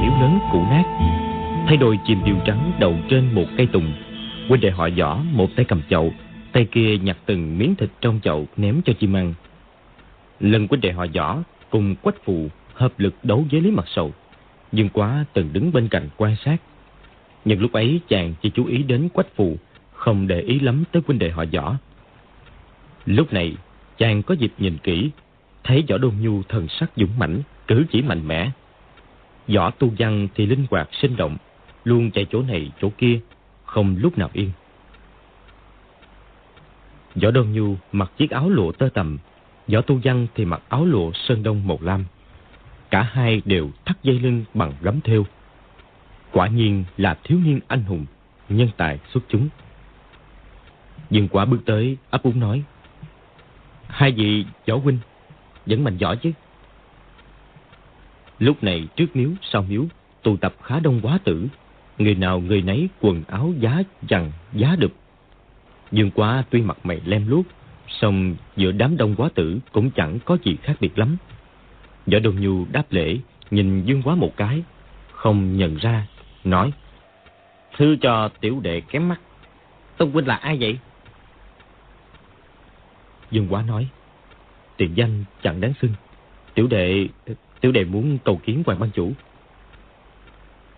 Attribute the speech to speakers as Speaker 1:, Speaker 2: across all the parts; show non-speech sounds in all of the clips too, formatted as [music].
Speaker 1: miếu lớn cũ nát. Thay đôi chim điêu trắng đậu trên một cây tùng. Huynh đệ họ võ, một tay cầm chậu, Tay kia nhặt từng miếng thịt trong chậu ném cho chim ăn. Lần huynh đệ họ võ cùng quách phụ hợp lực đấu với Lý Mặt Sầu. Nhưng quá từng đứng bên cạnh quan sát. Nhưng lúc ấy chàng chỉ chú ý đến quách phụ Không để ý lắm tới huynh đệ họ võ. Lúc này, chàng có dịp nhìn kỹ, Thấy võ đôn nhu thần sắc dũng mãnh, Cử chỉ mạnh mẽ. Võ tu văn thì linh hoạt sinh động, Luôn chạy chỗ này chỗ kia, Không lúc nào yên. Võ đơn nhu mặc chiếc áo lụa tơ tầm Võ tu văn thì mặc áo lụa sơn đông màu lam. Cả hai đều thắt dây lưng bằng gấm thêu. Quả nhiên là thiếu niên anh hùng, Nhân tài xuất chúng. Dương quả bước tới, ấp úng nói, Hai vị võ huynh, Vẫn mạnh giỏi chứ? Lúc này trước miếu sau miếu, Tụ tập khá đông quá tử. Người nào người nấy quần áo giá dằn, giá đực Dương quá tuy mặt mày lem luốc, song giữa đám đông quá tử Cũng chẳng có gì khác biệt lắm. Võ Đông Nhu đáp lễ, Nhìn Dương quá một cái, Không nhận ra, Nói, Thư cho tiểu đệ kém mắt. Tông huynh là ai vậy? Dương quá nói, Tiền danh chẳng đáng xưng. Tiểu đệ Tiểu đệ muốn cầu kiến hoàng ban chủ.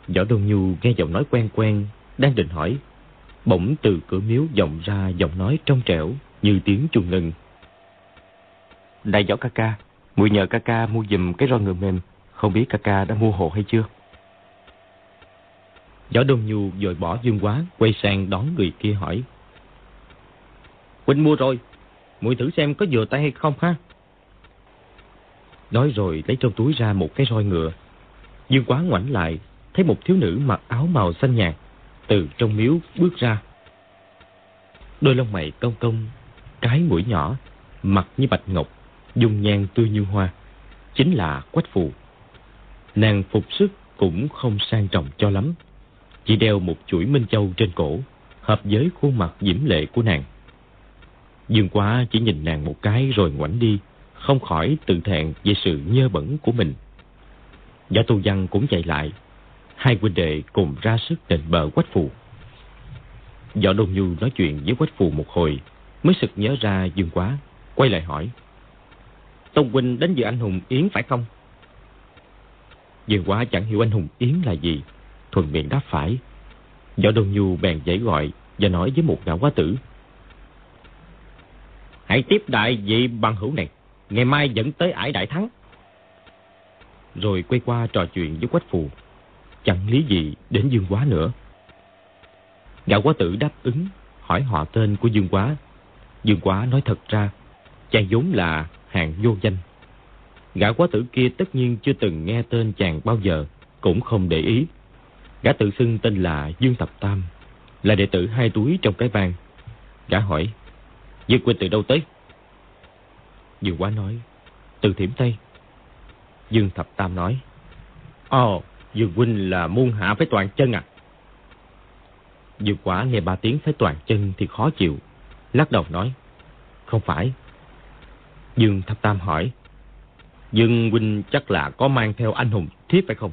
Speaker 1: Võ Đông Nhu nghe giọng nói quen quen Đang định hỏi. Bỗng từ cửa miếu vọng ra giọng nói trong trẻo Như tiếng chuông ngân. Đại võ ca ca Mùi nhờ ca ca mua giùm cái roi ngựa mềm. Không biết ca ca đã mua hộ hay chưa? Võ Đông Nhu rồi bỏ dương quá Quay sang đón người kia hỏi. Huynh mua rồi. Mùi thử xem có vừa tay hay không ha Nói rồi lấy trong túi ra một cái roi ngựa. Dương quá ngoảnh lại, Thấy một thiếu nữ mặc áo màu xanh nhạt Từ trong miếu bước ra. Đôi lông mày cong cong, Cái mũi nhỏ, Mặt như bạch ngọc, Dung nhan tươi như hoa. Chính là quách phù. Nàng phục sức cũng không sang trọng cho lắm, Chỉ đeo một chuỗi minh châu trên cổ, Hợp với khuôn mặt diễm lệ của nàng. Dương quá chỉ nhìn nàng một cái rồi ngoảnh đi. Không khỏi tự thẹn về sự nhơ bẩn của mình. Giả tu văn cũng chạy lại, Hai huynh đệ cùng ra sức đền bờ quách phù. Võ Đông Nhu nói chuyện với quách phù một hồi, Mới sực nhớ ra Dương quá, Quay lại hỏi, Tông huynh đến dự anh hùng Yến phải không? Dương quá chẳng hiểu anh hùng Yến là gì Thuần miệng đáp phải. Võ Đông Nhu bèn dãy gọi Và nói với một gã quá tử, Hãy tiếp đại vị bằng hữu này. Ngày mai dẫn tới ải đại thắng. Rồi quay qua trò chuyện với quách phù. Chẳng lý gì đến Dương Quá nữa. Gã quá tử đáp ứng, Hỏi họ tên của Dương Quá. Dương Quá nói thật ra, Chàng vốn là hạng vô danh. Gã quá tử kia tất nhiên chưa từng nghe tên chàng bao giờ, Cũng không để ý. Gã tự xưng tên là Dương Thập Tam, Là đệ tử hai túi trong cái bang. Gã hỏi Dương quê từ đâu tới? Dương Quá nói, Từ Thiểm Tây. Dương Thập Tam nói, Ồ Dương Huynh là môn hạ phải toàn chân à? Dương Quá nghe ba tiếng phải toàn chân thì khó chịu, Lắc đầu nói, Không phải. Dương Thập Tam hỏi Dương Huynh chắc là có mang theo anh hùng thiếp phải không?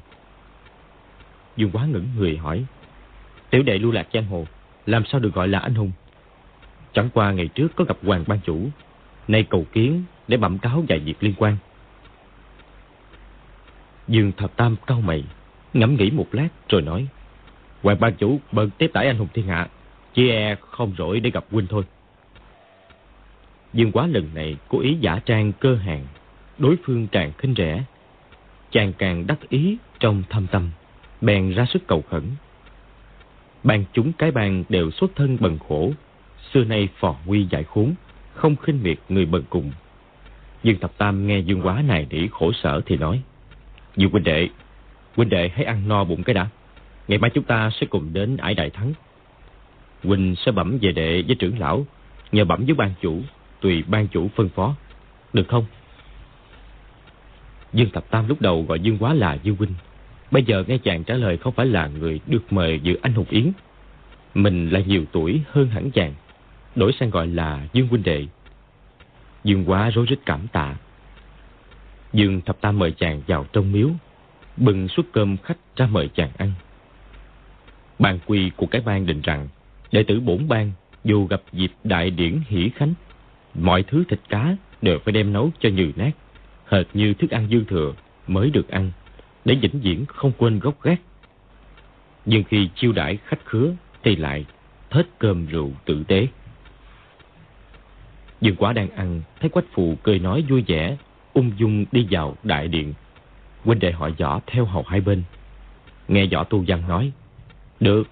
Speaker 1: Dương Quá ngẩn người hỏi, Tiểu đệ lưu lạc giang hồ, Làm sao được gọi là anh hùng? Chẳng qua ngày trước có gặp hoàng ban chủ, Nay cầu kiến để bẩm cáo vài việc liên quan. Dương Thập Tam cau mày, Ngẫm nghĩ một lát rồi nói Hoàng ban chủ, bận tiếp tải anh hùng thiên hạ, Chỉ e không rỗi để gặp huynh thôi. Dương quá lần này cố ý giả trang cơ hàng, Đối phương càng khinh rẻ, Chàng càng đắc ý trong thâm tâm, Bèn ra sức cầu khẩn. Ban chúng cái bàn đều xuất thân bần khổ, Xưa nay phò nguy giải khốn, Không khinh miệt người bần cùng. Dương Thập Tam nghe Dương Quá này nỉ khổ sở thì nói Dương huynh đệ Huynh đệ hãy ăn no bụng cái đã. Ngày mai chúng ta sẽ cùng đến ải đại thắng. Huynh sẽ bẩm về đệ với trưởng lão, Nhờ bẩm với ban chủ, Tùy ban chủ phân phó. Được không? Dương Thập Tam lúc đầu gọi Dương Quá là Dương Huynh. Bây giờ nghe chàng trả lời không phải là người được mời dự anh hùng yến. Mình là nhiều tuổi hơn hẳn chàng, Đổi sang gọi là Dương Huynh Đệ. Dương Quá rối rít cảm tạ Dương Thập Tam mời chàng vào trong miếu, bưng suất cơm khách ra mời chàng ăn. Ban quy của cái ban định rằng, đệ tử bổn ban dù gặp dịp đại điển hỷ khánh, mọi thứ thịt cá đều phải đem nấu cho nhừ nát, hệt như thức ăn dư thừa mới được ăn, để vĩnh viễn không quên gốc gác. Nhưng khi chiêu đãi khách khứa thì lại thết cơm rượu tử tế. Dương quá đang ăn, thấy quách phụ cười nói vui vẻ, ung dung đi vào đại điện. Huynh đệ họ võ theo hầu hai bên. Nghe võ tu văn nói, Được,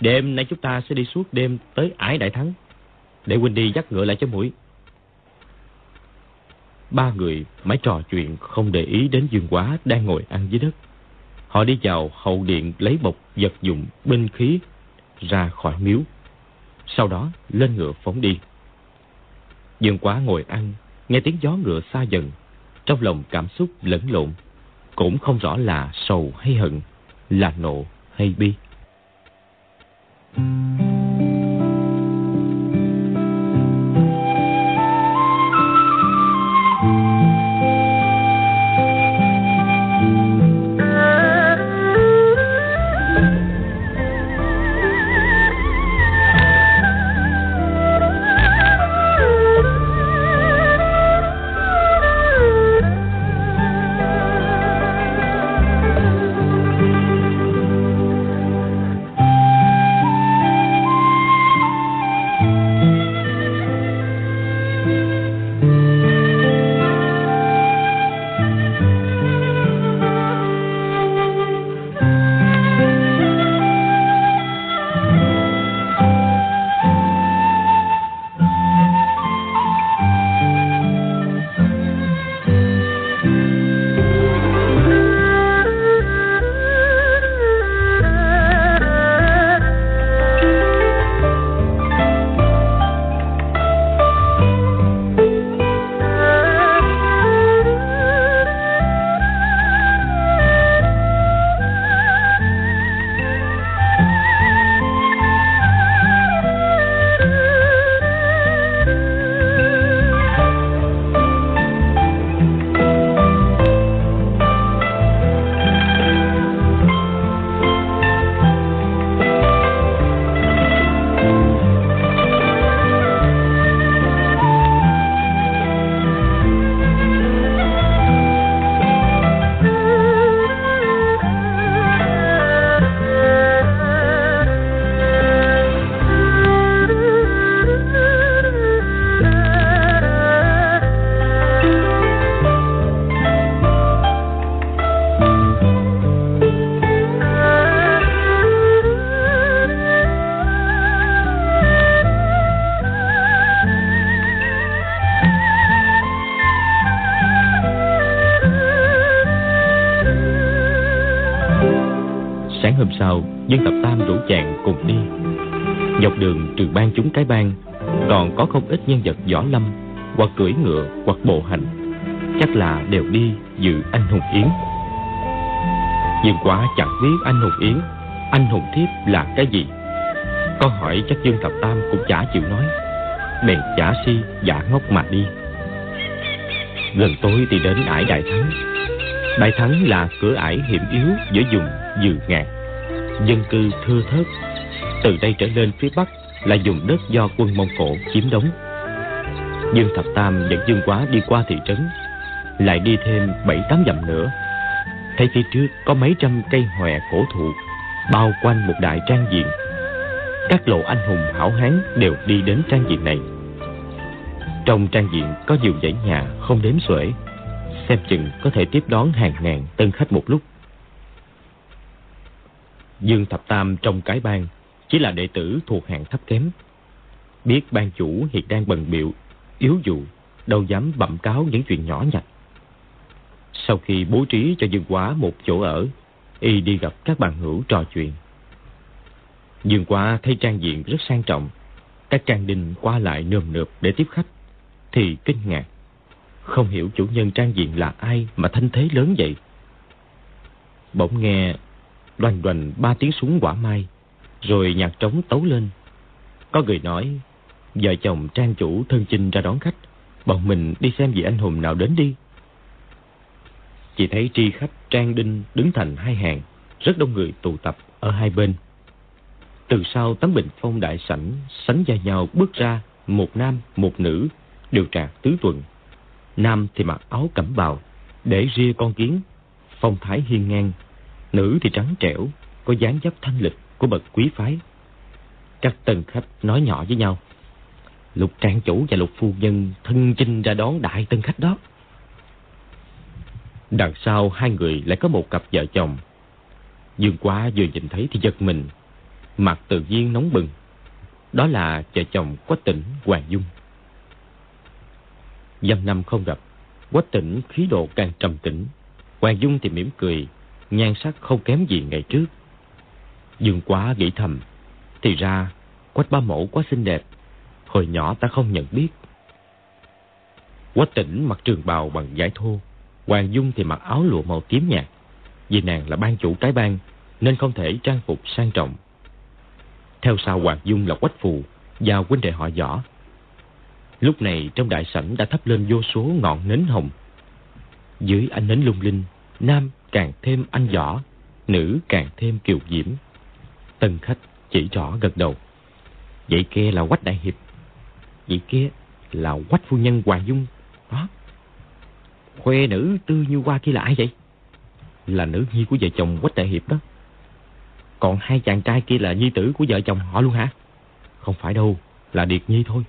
Speaker 1: đêm nay chúng ta sẽ đi suốt đêm tới ải đại thắng. Để huynh đi dắt ngựa lại cho mũi. Ba người mãi trò chuyện không để ý đến Dương Quá đang ngồi ăn dưới đất. Họ đi vào hậu điện lấy bọc vật dụng, binh khí ra khỏi miếu. Sau đó lên ngựa phóng đi. Dương Quá ngồi ăn, nghe tiếng gió ngựa xa dần. Trong lòng cảm xúc lẫn lộn, cũng không rõ là sầu hay hận, là nộ hay bi. Thank you. Nhân vật võ lâm, hoặc cưỡi ngựa, hoặc bộ hành, chắc là đều đi dự anh hùng yến. Nhưng quá chẳng biết anh hùng yến, anh hùng thiếp là cái gì? Con hỏi chắc dương thập tam cũng chả chịu nói. Bèn giả si, giả ngốc mà đi. Gần tối thì đến ải đại thắng. Đại thắng là cửa ải hiểm yếu giữa vùng dừ ngạt dân cư thưa thớt. Từ đây trở lên phía bắc là vùng đất do quân Mông Cổ chiếm đóng. Dương Thập Tam dẫn Dương Quá đi qua thị trấn, lại đi thêm bảy tám dặm nữa. Thấy phía trước có mấy trăm cây hòe cổ thụ bao quanh một đại trang diện. Các lộ anh hùng hảo hán đều đi đến trang diện này. Trong trang diện có nhiều dãy nhà không đếm xuể, xem chừng có thể tiếp đón hàng ngàn tân khách một lúc. Dương Thập Tam trong cái bang chỉ là đệ tử thuộc hạng thấp kém. Biết ban chủ hiện đang bần biệu, yếu dụ, đâu dám bẩm cáo những chuyện nhỏ nhặt. Sau khi bố trí cho Dương Quá một chỗ ở, y đi gặp các bạn hữu trò chuyện. Dương Quá thấy trang diện rất sang trọng, các trang đình qua lại nườm nượp để tiếp khách, thì kinh ngạc. Không hiểu chủ nhân trang diện là ai mà thanh thế lớn vậy. Bỗng nghe đoành đoành ba tiếng súng quả mai rồi nhạc trống tấu lên. Có người nói, vợ chồng trang chủ thân chinh ra đón khách, bọn mình đi xem vị anh hùng nào đến đi. Chỉ thấy tri khách Trang Đinh đứng thành hai hàng, rất đông người tụ tập ở hai bên. Từ sau tấm bình phong đại sảnh, sánh vai nhau bước ra một nam, một nữ, đều trạc tứ tuần. Nam thì mặc áo cẩm bào, để ria con kiến, phong thái hiên ngang. Nữ thì trắng trẻo, có dáng dấp thanh lịch của bậc quý phái. Các tân khách nói nhỏ với nhau. Lục trang chủ và lục phu nhân thân chinh ra đón đại tân khách đó. Đằng sau hai người lại có một cặp vợ chồng. Dương quá vừa nhìn thấy thì giật mình, mặt tự nhiên nóng bừng. Đó là vợ chồng Quách Tỉnh Hoàng Dung. Dăm năm không gặp, Quách Tỉnh khí độ càng trầm tĩnh. Hoàng Dung thì mỉm cười, nhan sắc không kém gì ngày trước. Dương quá nghĩ thầm, thì ra Quách ba mẫu quá xinh đẹp, hồi nhỏ ta không nhận biết. Quách Tỉnh mặc trường bào bằng vải thô, Hoàng Dung thì mặc áo lụa màu tím nhạt. Vì nàng là ban chủ cái bang nên không thể trang phục sang trọng. Theo sau Hoàng Dung là Quách Phù và huynh đệ họ võ. Lúc này trong đại sảnh đã thắp lên vô số ngọn nến hồng. Dưới ánh nến lung linh, nam càng thêm anh võ, nữ càng thêm kiều diễm. Tân khách chỉ rõ gật đầu. Vậy kia là Quách Đại Hiệp vị kia là Quách Phu Nhân Hoàng Dung. Đó. Khoe nữ tư như hoa kia là ai vậy? Là nữ nhi của vợ chồng Quách Đại Hiệp đó. Còn hai chàng trai kia là nhi tử của vợ chồng họ luôn hả? Không phải đâu, là Điệt Nhi thôi.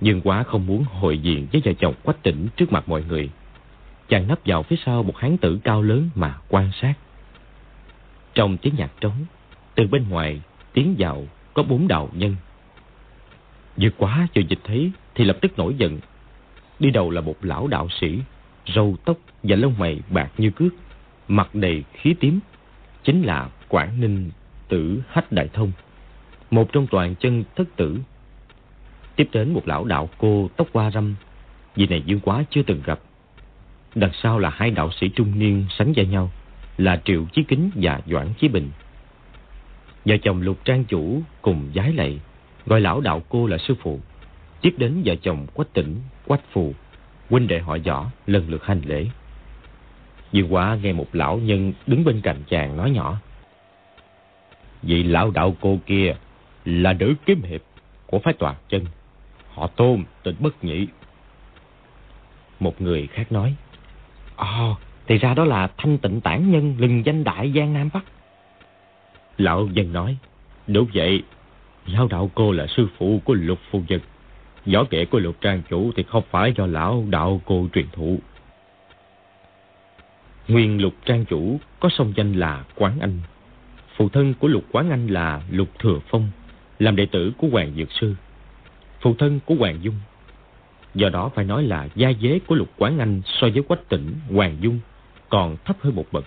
Speaker 1: Nhưng quá không muốn hội diện với vợ chồng Quách Tỉnh trước mặt mọi người. Chàng nấp vào phía sau một hán tử cao lớn mà quan sát. Trong tiếng nhạc trống, từ bên ngoài tiến vào có bốn đạo nhân. Vừa quá vừa dịch thấy thì lập tức nổi giận. Đi đầu là một lão đạo sĩ, râu tóc và lông mày bạc như cước, mặt đầy khí tím, chính là Quảng Ninh Tử Hách Đại Thông, một trong toàn chân thất tử. Tiếp đến một lão đạo cô tóc hoa râm, vì này Dương Quá chưa từng gặp. Đằng sau là hai đạo sĩ trung niên sánh vai nhau, là Triệu Chí Kính và Doãn Chí Bình. Vợ chồng Lục Trang Chủ cùng giái lệ gọi lão đạo cô là sư phụ. Tiếp đến vợ chồng Quách Tỉnh, Quách Phù, huynh đệ họ võ lần lượt hành lễ. Dương Quá nghe một lão nhân đứng bên cạnh chàng nói nhỏ. Vị lão đạo cô kia là nữ kiếm hiệp của phái toàn chân. Họ tôn tên bất nhị. Một người khác nói. Ồ, thì ra đó là thanh tịnh tản nhân lừng danh đại giang Nam Bắc. Lão dân nói. Đúng vậy, lão đạo cô là sư phụ của lục phu nhân. Võ kệ của lục trang chủ thì không phải do lão đạo cô truyền thụ Nguyên lục trang chủ có song danh là Quán Anh. Phụ thân của lục Quán Anh là lục Thừa Phong, làm đệ tử của Hoàng Dược Sư. Phụ thân của Hoàng Dung. Do đó phải nói là gia dế của lục Quán Anh so với quách tỉnh Hoàng Dung còn thấp hơn một bậc.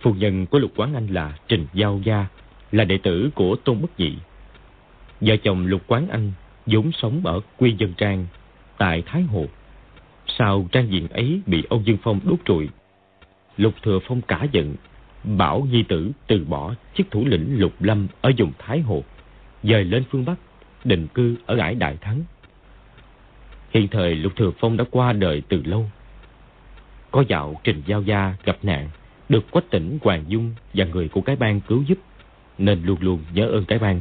Speaker 1: Phu nhân của lục Quán Anh là Trình Giao Gia, là đệ tử của Tôn Bất Nhị. Vợ chồng lục Quán Anh vốn sống ở Quy Dân Trang, tại Thái Hồ. Sau trang diện ấy bị Âu Dương Phong đốt trụi. Lục Thừa Phong cả giận, bảo di Tử từ bỏ chức thủ lĩnh Lục Lâm ở vùng Thái Hồ, dời lên phương Bắc, định cư ở ải Đại Thắng. Hiện thời Lục Thừa Phong đã qua đời từ lâu. Có dạo Trình Giao Gia gặp nạn, được Quách tỉnh Hoàng Dung và người của cái bang cứu giúp, nên luôn luôn nhớ ơn cái bang.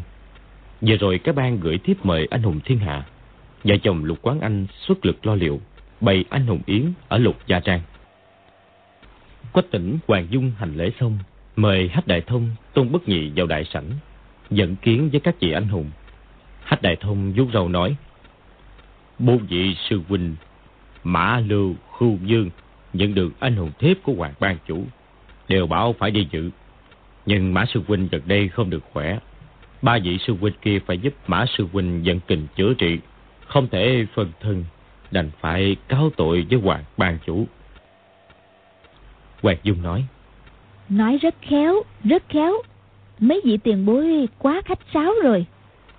Speaker 1: Vừa rồi cái bang gửi thiếp mời anh hùng thiên hạ. Vợ chồng Lục Quán Anh xuất lực lo liệu, bày anh hùng yến ở Lục Gia Trang. Quách tỉnh Hoàng Dung hành lễ xong, mời Hách Đại Thông, Tôn Bất Nhị vào đại sảnh, dẫn kiến với các vị anh hùng. Hách Đại Thông vuốt râu nói, Bốn vị sư huynh, Mã Lưu, Khu Dương, nhận được anh hùng thiếp của Hoàng Ban Chủ, đều bảo phải đi dự. Nhưng Mã Sư Huynh gần đây không được khỏe. Ba vị sư huynh kia phải giúp Mã Sư Huynh dẫn kình chữa trị, không thể phân thân, đành phải cáo tội với Hoàng Ban Chủ. Hoàng Dung nói.
Speaker 2: Nói rất khéo, rất khéo. Mấy vị tiền bối quá khách sáo rồi.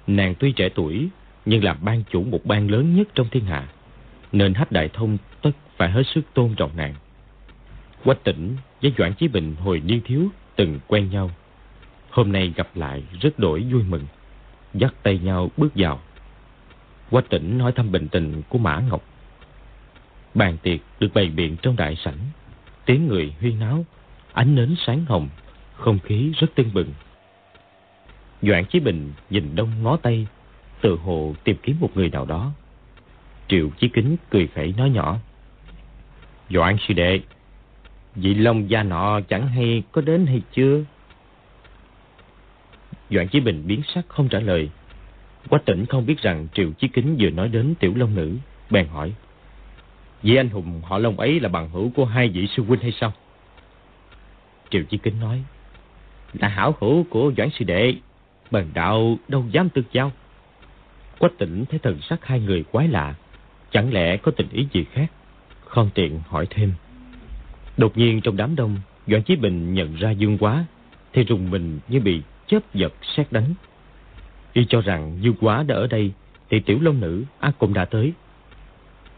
Speaker 1: Nàng tuy trẻ tuổi, nhưng là ban chủ một ban lớn nhất trong thiên hạ. Nên hách đại thông tất phải hết sức tôn trọng nàng. Quách tỉnh với Doãn Chí Bình hồi niên thiếu từng quen nhau. Hôm nay gặp lại rất đổi vui mừng. Dắt tay nhau bước vào. Quách tỉnh hỏi thăm bình tình của Mã Ngọc. Bàn tiệc được bày biện trong đại sảnh, tiếng người huyên náo, ánh nến sáng hồng, không khí rất tưng bừng. Doãn Chí Bình nhìn đông ngó tây, tự hồ tìm kiếm một người nào đó. Triệu Chí Kính cười khẩy nói nhỏ. Doãn sư đệ, vị Long gia nọ chẳng hay có đến hay chưa? Doãn Chí Bình biến sắc không trả lời. Quách tỉnh không biết rằng Triệu Chí Kính vừa nói đến tiểu long nữ, bèn hỏi. Vị anh hùng họ Long ấy là bằng hữu của hai vị sư huynh hay sao? Triệu Chí Kính nói. Là hảo hữu của Doãn sư đệ, bần đạo đâu dám tương giao. Quách tỉnh thấy thần sắc hai người quái lạ, chẳng lẽ có tình ý gì khác? Không tiện hỏi thêm. Đột nhiên trong đám đông, Doãn Chí Bình nhận ra Dương Quá, thì rùng mình như bị chớp giật xét đánh. Y cho rằng Dương Quá đã ở đây, thì tiểu long nữ ác cũng đã tới.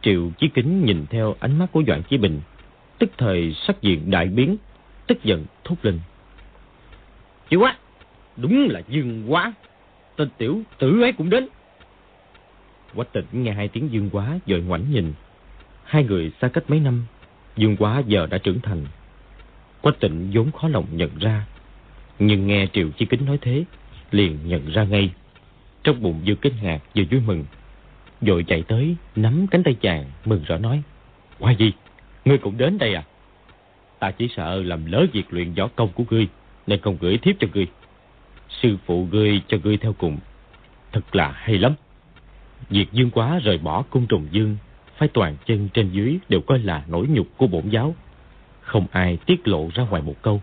Speaker 1: Triệu Chí Kính nhìn theo ánh mắt của Doãn Chí Bình, tức thời sắc diện đại biến, tức giận thốt lên. Chứ quá, đúng là Dương Quá, tên tiểu tử ấy cũng đến. Quách tịnh nghe hai tiếng Dương Quá rồi ngoảnh nhìn. Hai người xa cách mấy năm, Dương Quá giờ đã trưởng thành. Quách tịnh vốn khó lòng nhận ra, nhưng nghe Triệu Chí Kính nói thế, liền nhận ra ngay. Trong bụng vừa kinh ngạc vừa vui mừng, Rồi chạy tới, nắm cánh tay chàng, mừng rõ nói. Qua gì? Ngươi cũng đến đây à? Ta chỉ sợ làm lỡ việc luyện võ công của ngươi, nên không gửi thiếp cho ngươi. Sư phụ ngươi cho ngươi theo cùng. Thật là hay lắm. Việc dương quá rời bỏ cung trùng dương, phái toàn chân trên dưới đều coi là nỗi nhục của bổn giáo. Không ai tiết lộ ra ngoài một câu.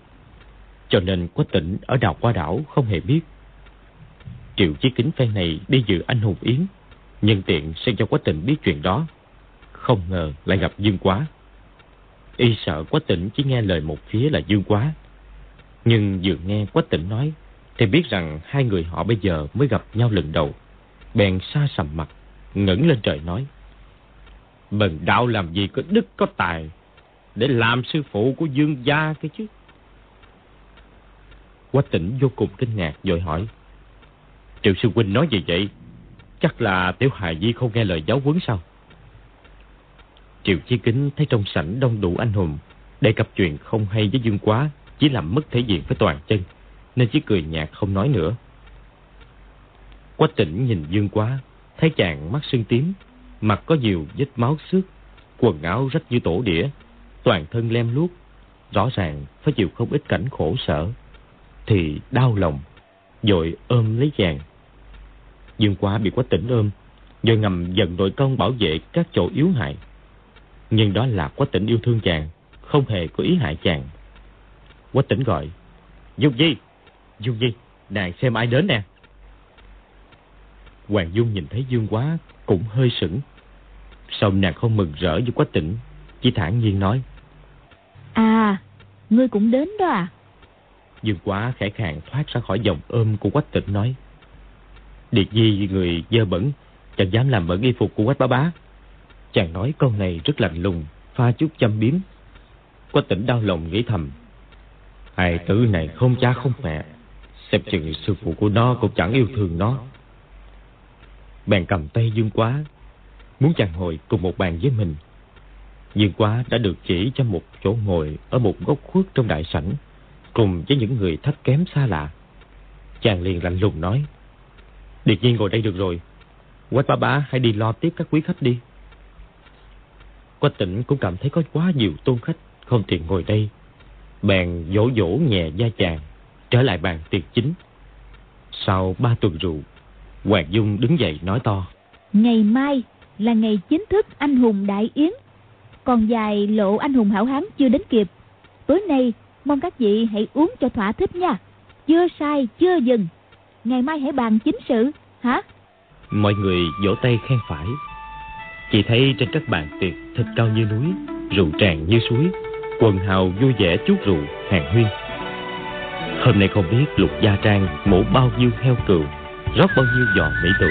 Speaker 1: Cho nên có tỉnh ở đảo qua đảo không hề biết. Triệu Chí Kính phen này đi dự anh hùng yến, nhân tiện sẽ cho quá tỉnh biết chuyện đó. Không ngờ lại gặp Dương Quá. Y sợ quá tỉnh chỉ nghe lời một phía là Dương Quá. Nhưng vừa nghe quá tỉnh nói, thì biết rằng hai người họ bây giờ mới gặp nhau lần đầu. Bèn xa sầm mặt, ngẩng lên trời nói. Bần đạo làm gì có đức có tài, để làm sư phụ của Dương gia cái chứ. Quách tỉnh vô cùng kinh ngạc rồi hỏi. Triệu sư huynh nói gì vậy? Chắc là tiểu hài di không nghe lời giáo huấn sao? Triệu Chi Kính thấy trong sảnh đông đủ anh hùng, đề cập chuyện không hay với Dương Quá, chỉ làm mất thể diện với toàn chân, nên chỉ cười nhạt không nói nữa. Quách tỉnh nhìn Dương Quá, thấy chàng mắt sưng tím, mặt có nhiều vết máu xước, quần áo rách như tổ đĩa, toàn thân lem luốc, rõ ràng phải chịu không ít cảnh khổ sở thì đau lòng, dội ôm lấy chàng. Dương quá bị quách tỉnh ôm, rồi ngầm dần đội công bảo vệ các chỗ yếu hại. Nhưng đó là quách tỉnh yêu thương chàng, không hề có ý hại chàng. Quách tỉnh gọi, Dung Di, Dung Di, nàng xem ai đến nè. Hoàng Dung nhìn thấy Dương Quá cũng hơi sững. Xong nàng không mừng rỡ với Quách Tỉnh, chỉ thản nhiên nói.
Speaker 2: À, ngươi cũng đến đó à?
Speaker 1: Dương quá khẽ khàng thoát ra khỏi vòng ôm của Quách Tịnh nói. Điệt Di người dơ bẩn, chẳng dám làm bẩn y phục của Quách Bá Bá. Chàng nói câu này rất lạnh lùng, pha chút châm biếm. Quách Tịnh đau lòng nghĩ thầm. Hai tử này không cha không mẹ, xem chừng sư phụ của nó cũng chẳng yêu thương nó. Bèn cầm tay Dương Quá, muốn chàng ngồi cùng một bàn với mình. nhưng Quá đã được chỉ cho một chỗ ngồi ở một góc khuất trong đại sảnh cùng với những người thấp kém xa lạ. Chàng liền lạnh lùng nói, Điệt nhiên ngồi đây được rồi, Quách bá bá hãy đi lo tiếp các quý khách đi. Quách tỉnh cũng cảm thấy có quá nhiều tôn khách không tiện ngồi đây. Bèn dỗ dỗ nhẹ da chàng, trở lại bàn tiệc chính. Sau ba tuần rượu, Hoàng Dung đứng dậy nói to.
Speaker 2: Ngày mai là ngày chính thức anh hùng đại yến. Còn dài lộ anh hùng hảo hán chưa đến kịp. Tối nay, Mong các vị hãy uống cho thỏa thích nha. Chưa sai, chưa dừng. Ngày mai hãy bàn chính sự, Hả?
Speaker 1: Mọi người vỗ tay khen phải. Chỉ thấy trên các bàn tiệc Thịt cao như núi, Rượu tràn như suối, Quần hào vui vẻ chút rượu hàng huyên. Hôm nay không biết lục gia trang Mổ bao nhiêu heo cừu, Rót bao nhiêu giò mỹ tử.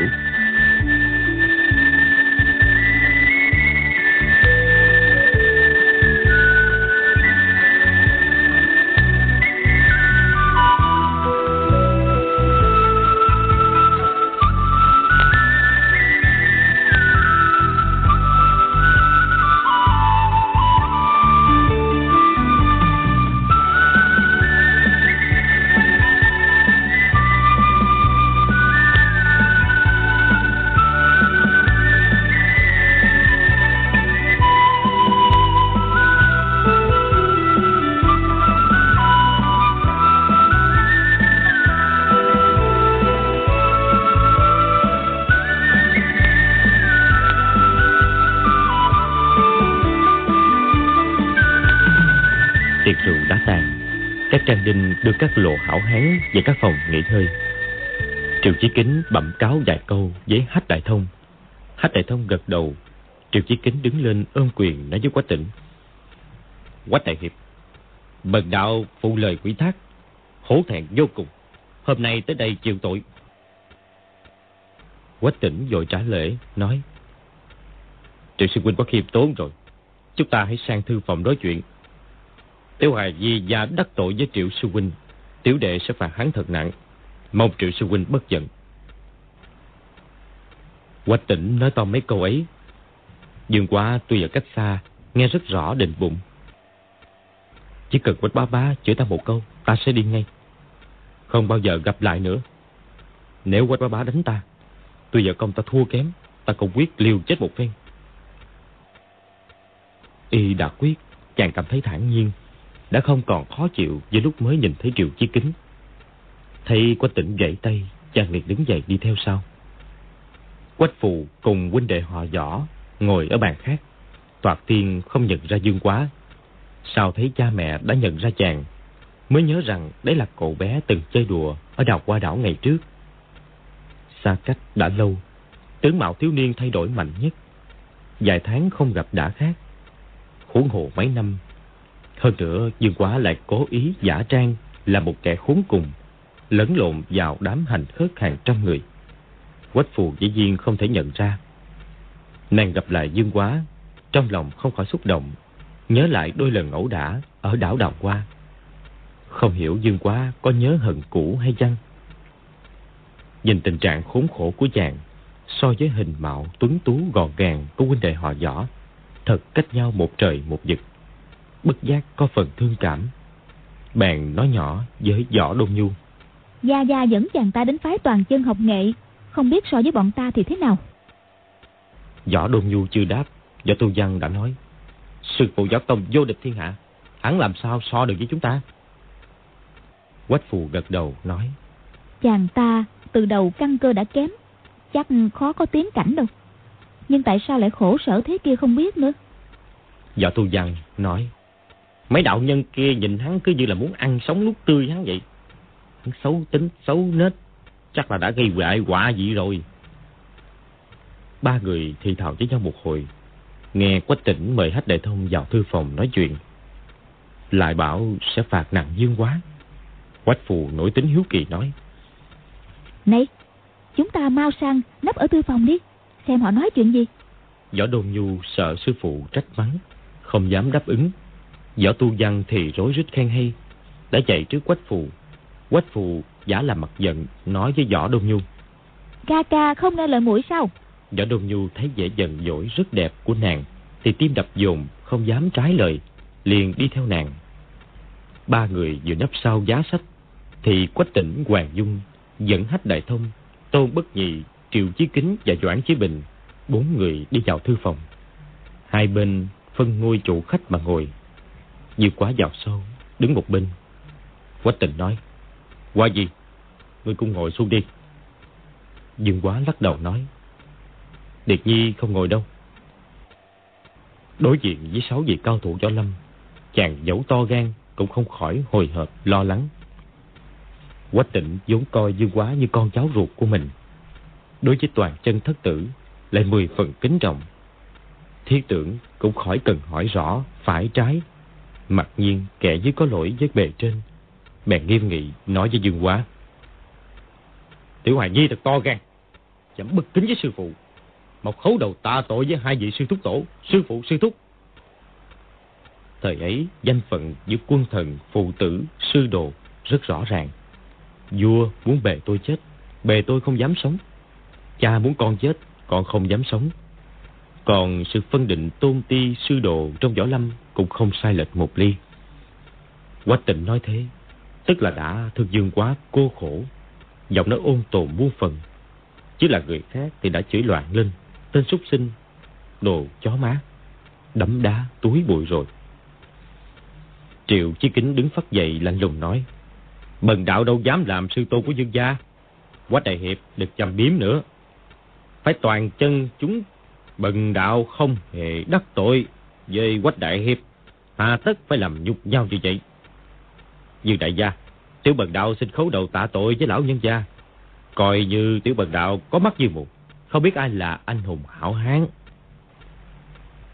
Speaker 1: Về các phòng nghỉ ngơi triệu chí kính bẩm cáo vài câu với hách đại thông. Hách đại thông gật đầu. Triệu chí kính đứng lên ôm quyền nói với quách tỉnh. Quách đại hiệp bần đạo phụ lời quỷ thác hổ thẹn vô cùng. Hôm nay tới đây chịu tội. Quách tỉnh vội trả lễ nói triệu sư huynh có khiêm tốn rồi. Chúng ta hãy sang thư phòng nói chuyện. Tiểu hài di gia đắc tội với Triệu Sư Huynh, tiểu đệ sẽ phạt hắn thật nặng. Mong Triệu Sư Huynh bất giận. Quách tỉnh nói to mấy câu ấy. Dương quá tuy ở cách xa, nghe rất rõ định bụng. Chỉ cần Quách bá bá chửi ta một câu, ta sẽ đi ngay. Không bao giờ gặp lại nữa. Nếu Quách bá bá đánh ta, tuy vợ công ta thua kém, ta cũng quyết liều chết một phen. Y đã quyết, chàng cảm thấy thản nhiên đã không còn khó chịu với lúc mới nhìn thấy Triệu Chí Kính. Thấy Quách tỉnh gãy tay, chàng liền đứng dậy đi theo sau. Quách Phù cùng huynh đệ họ võ ngồi ở bàn khác. Toạc tiên không nhận ra Dương Quá. Sao thấy cha mẹ đã nhận ra chàng, mới nhớ rằng đấy là cậu bé từng chơi đùa ở đào qua đảo ngày trước. Xa cách đã lâu, tướng mạo thiếu niên thay đổi mạnh nhất. Vài tháng không gặp đã khác. Huống hồ mấy năm hơn nữa Dương Quá lại cố ý giả trang là một kẻ khốn cùng, lẫn lộn vào đám hành hớt hàng trăm người. Quách phù dĩ nhiên không thể nhận ra. Nàng gặp lại Dương Quá, trong lòng không khỏi xúc động, nhớ lại đôi lần ẩu đả ở đảo Đào Hoa. Không hiểu Dương Quá có nhớ hận cũ hay chăng? Nhìn tình trạng khốn khổ của chàng, so với hình mạo tuấn tú gọn gàng của huynh đệ họ võ, thật cách nhau một trời một vực bất giác có phần thương cảm. Bèn nói nhỏ với Võ Đông Nhu.
Speaker 2: Gia Gia dẫn chàng ta đến phái toàn chân học nghệ, không biết so với bọn ta thì thế nào?
Speaker 1: Võ Đông Nhu chưa đáp, Võ Tu Văn đã nói. Sư phụ Võ Tông vô địch thiên hạ, hắn làm sao so được với chúng ta? Quách Phù gật đầu nói.
Speaker 2: Chàng ta từ đầu căn cơ đã kém, chắc khó có tiến cảnh đâu. Nhưng tại sao lại khổ sở thế kia không biết nữa?
Speaker 1: Võ Tu Văn nói. Mấy đạo nhân kia nhìn hắn cứ như là muốn ăn sống nuốt tươi hắn vậy. Hắn xấu tính, xấu nết. Chắc là đã gây hại quả gì rồi. Ba người thì thào với nhau một hồi. Nghe Quách Tỉnh mời Hách Đại Thông vào thư phòng nói chuyện. Lại bảo sẽ phạt nặng dương quá. Quách Phù nổi tính hiếu kỳ nói.
Speaker 2: Này, chúng ta mau sang nấp ở thư phòng đi. Xem họ nói chuyện gì.
Speaker 1: Võ Đôn Nhu sợ sư phụ trách mắng. Không dám đáp ứng Võ tu văn thì rối rít khen hay. Đã chạy trước quách phù. Quách phù giả làm mặt giận Nói với võ đông nhu.
Speaker 2: Ca ca không nghe lời mũi sao?
Speaker 1: Võ đông nhu thấy vẻ giận dỗi rất đẹp của nàng Thì tim đập dồn Không dám trái lời Liền đi theo nàng. Ba người vừa nấp sau giá sách Thì quách tỉnh Hoàng Dung Dẫn hách đại thông Tôn Bất Nhị Triệu Chí Kính và Doãn Chí Bình Bốn người đi vào thư phòng. Hai bên phân ngôi chủ khách mà ngồi như quá vào sâu, đứng một bên. Quách tình nói, qua gì? Ngươi cũng ngồi xuống đi. Dương quá lắc đầu nói, Điệt Nhi không ngồi đâu. Đối diện với sáu vị cao thủ võ lâm, chàng dẫu to gan cũng không khỏi hồi hộp lo lắng. Quách tịnh vốn coi Dương Quá như con cháu ruột của mình. Đối với toàn chân thất tử, lại mười phần kính trọng. Thiết tưởng cũng khỏi cần hỏi rõ phải trái Mặc nhiên kẻ dưới có lỗi với bề trên. Bèn nghiêm nghị nói với Dương Quá Tiểu Hoài Nhi thật to gan Chẳng bất kính với sư phụ. Một khấu đầu tạ tội với hai vị sư thúc tổ Sư phụ sư thúc. Thời ấy danh phận giữa quân thần Phụ tử, sư đồ Rất rõ ràng. Vua muốn bề tôi chết Bề tôi không dám sống. Cha muốn con chết Con không dám sống còn sự phân định tôn ti sư đồ trong võ lâm cũng không sai lệch một ly. Quách tịnh nói thế, tức là đã thương dương quá cô khổ, giọng nó ôn tồn muôn phần. Chứ là người khác thì đã chửi loạn lên, tên súc sinh, đồ chó má, đấm đá túi bụi rồi. Triệu Chí Kính đứng phát dậy lạnh lùng nói, Bần đạo đâu dám làm sư tôn của dương gia. Quách đại hiệp được chầm biếm nữa. Phải toàn chân chúng Bần đạo không hề đắc tội với quách đại hiệp. Hà tất phải làm nhục nhau như vậy. Như đại gia, tiểu bần đạo xin khấu đầu tạ tội với lão nhân gia. Coi như tiểu bần đạo có mắt như mù, không biết ai là anh hùng hảo hán.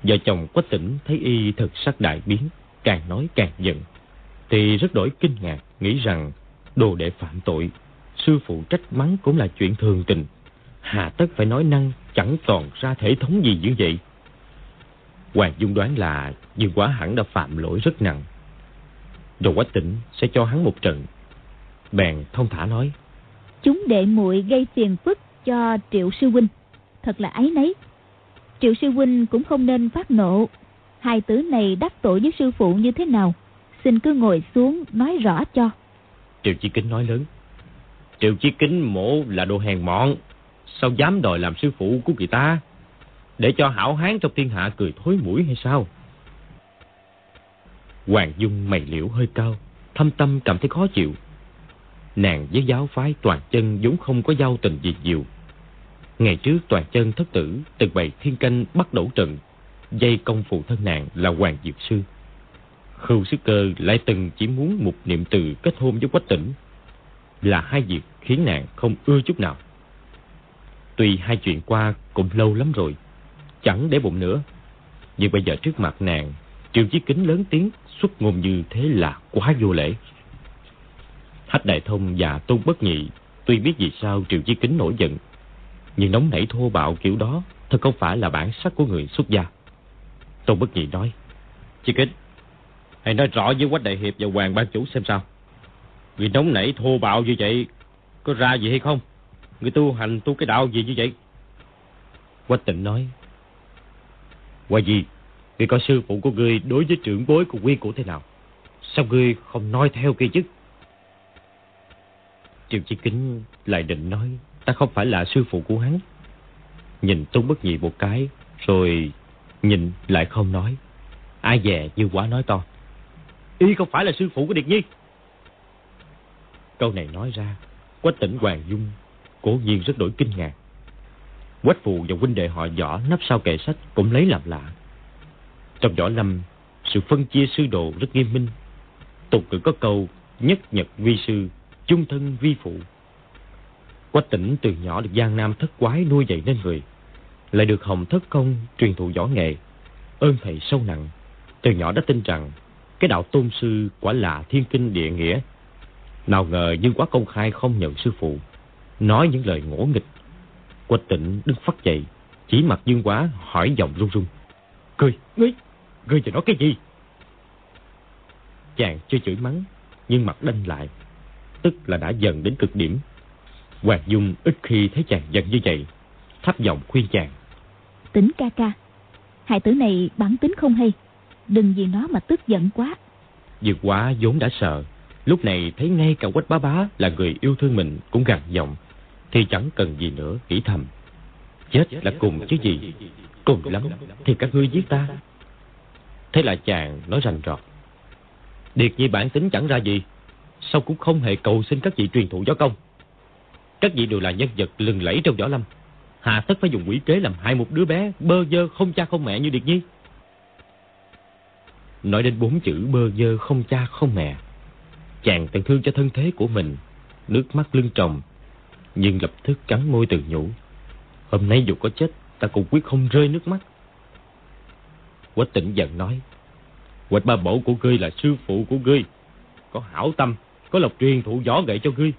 Speaker 1: Vợ chồng quách tỉnh thấy y thật sắc đại biến, càng nói càng giận. Thì rất đổi kinh ngạc, nghĩ rằng đồ đệ phạm tội, sư phụ trách mắng cũng là chuyện thường tình. Hà tất phải nói năng chẳng toàn ra thể thống gì như vậy. Hoàng Dung đoán là Dương Quá hẳn đã phạm lỗi rất nặng. Rồi Quách Tỉnh sẽ cho hắn một trận. Bèn thông thả nói.
Speaker 2: Chúng đệ muội gây phiền phức cho Triệu Sư Huynh. Thật là ái nấy. Triệu Sư Huynh cũng không nên phát nộ. Hai tử này đắc tội với sư phụ như thế nào? Xin cứ ngồi xuống nói rõ cho.
Speaker 1: Triệu Chi Kính nói lớn. Triệu Chi Kính mộ là đồ hèn mọn. Sao dám đòi làm sư phụ của người ta? Để cho hảo hán trong thiên hạ cười thối mũi hay sao? Hoàng Dung mày liễu hơi cao, thâm tâm cảm thấy khó chịu. Nàng với giáo phái toàn chân vốn không có giao tình gì nhiều. Ngày trước toàn chân thất tử từng bày thiên canh bắt đổ trận, dây công phụ thân nàng là Hoàng Diệp Sư. Khưu Sức Cơ lại từng chỉ muốn một niệm từ kết hôn với Quách Tỉnh. Là hai việc khiến nàng không ưa chút nào. Tuy hai chuyện qua cũng lâu lắm rồi, chẳng để bụng nữa. Nhưng bây giờ trước mặt nàng, Triệu Chí Kính lớn tiếng xuất ngôn như thế là quá vô lễ. Hách Đại Thông và Tôn Bất Nhị tuy biết vì sao Triệu Chí Kính nổi giận, nhưng nóng nảy thô bạo kiểu đó thật không phải là bản sắc của người xuất gia. Tôn Bất Nhị nói, Chí Kính, hãy nói rõ với Quách Đại Hiệp và Hoàng Ban Chủ xem sao. vì nóng nảy thô bạo như vậy, có ra gì hay không? Người tu hành tu cái đạo gì như vậy? Quách Tịnh nói, Qua gì? Người coi sư phụ của ngươi đối với trưởng bối của quy của thế nào? Sao ngươi không nói theo kia chứ? Triệu Chi Kính lại định nói, ta không phải là sư phụ của hắn. Nhìn Tôn Bất Nhị một cái, rồi nhìn lại không nói. Ai dè như quá nói to. Y không phải là sư phụ của Điệt Nhi. Câu này nói ra, Quách tỉnh Hoàng Dung cố nhiên rất đổi kinh ngạc. Quách phù và huynh đệ họ võ nấp sau kệ sách cũng lấy làm lạ. Trong võ lâm, sự phân chia sư đồ rất nghiêm minh. Tục ngữ có câu nhất nhật vi sư, chung thân vi phụ. Quách tỉnh từ nhỏ được Giang Nam thất quái nuôi dạy nên người, lại được Hồng Thất Công truyền thụ võ nghệ, ơn thầy sâu nặng. Từ nhỏ đã tin rằng cái đạo tôn sư quả là thiên kinh địa nghĩa. Nào ngờ nhưng quá công khai không nhận sư phụ, nói những lời ngỗ nghịch. Quách tỉnh đứng phát dậy, chỉ mặt Dương Quá hỏi giọng run run. Cười, ngươi, ngươi giờ nói cái gì? Chàng chưa chửi mắng, nhưng mặt đanh lại, tức là đã dần đến cực điểm. Hoàng Dung ít khi thấy chàng giận như vậy, thấp giọng khuyên chàng.
Speaker 2: Tính ca ca, hai tử này bản tính không hay, đừng vì nó mà tức giận quá.
Speaker 1: Dược quá vốn đã sợ, lúc này thấy ngay cả quách bá bá là người yêu thương mình cũng gằn giọng, thì chẳng cần gì nữa nghĩ thầm. Chết là cùng chứ gì, cùng lắm thì các ngươi giết ta. Thế là chàng nói rành rọt. Điệt nhi bản tính chẳng ra gì, sao cũng không hề cầu xin các vị truyền thụ võ công. Các vị đều là nhân vật lừng lẫy trong võ lâm. Hà tất phải dùng quỷ kế làm hại một đứa bé bơ dơ không cha không mẹ như Điệt Nhi. Nói đến bốn chữ bơ dơ không cha không mẹ. Chàng tận thương cho thân thế của mình, nước mắt lưng tròng, nhưng lập tức cắn môi từ nhủ. Hôm nay dù có chết, ta cũng quyết không rơi nước mắt. Quách tỉnh giận nói, Quách ba bổ của ngươi là sư phụ của ngươi, có hảo tâm, có lộc truyền thụ võ nghệ cho ngươi,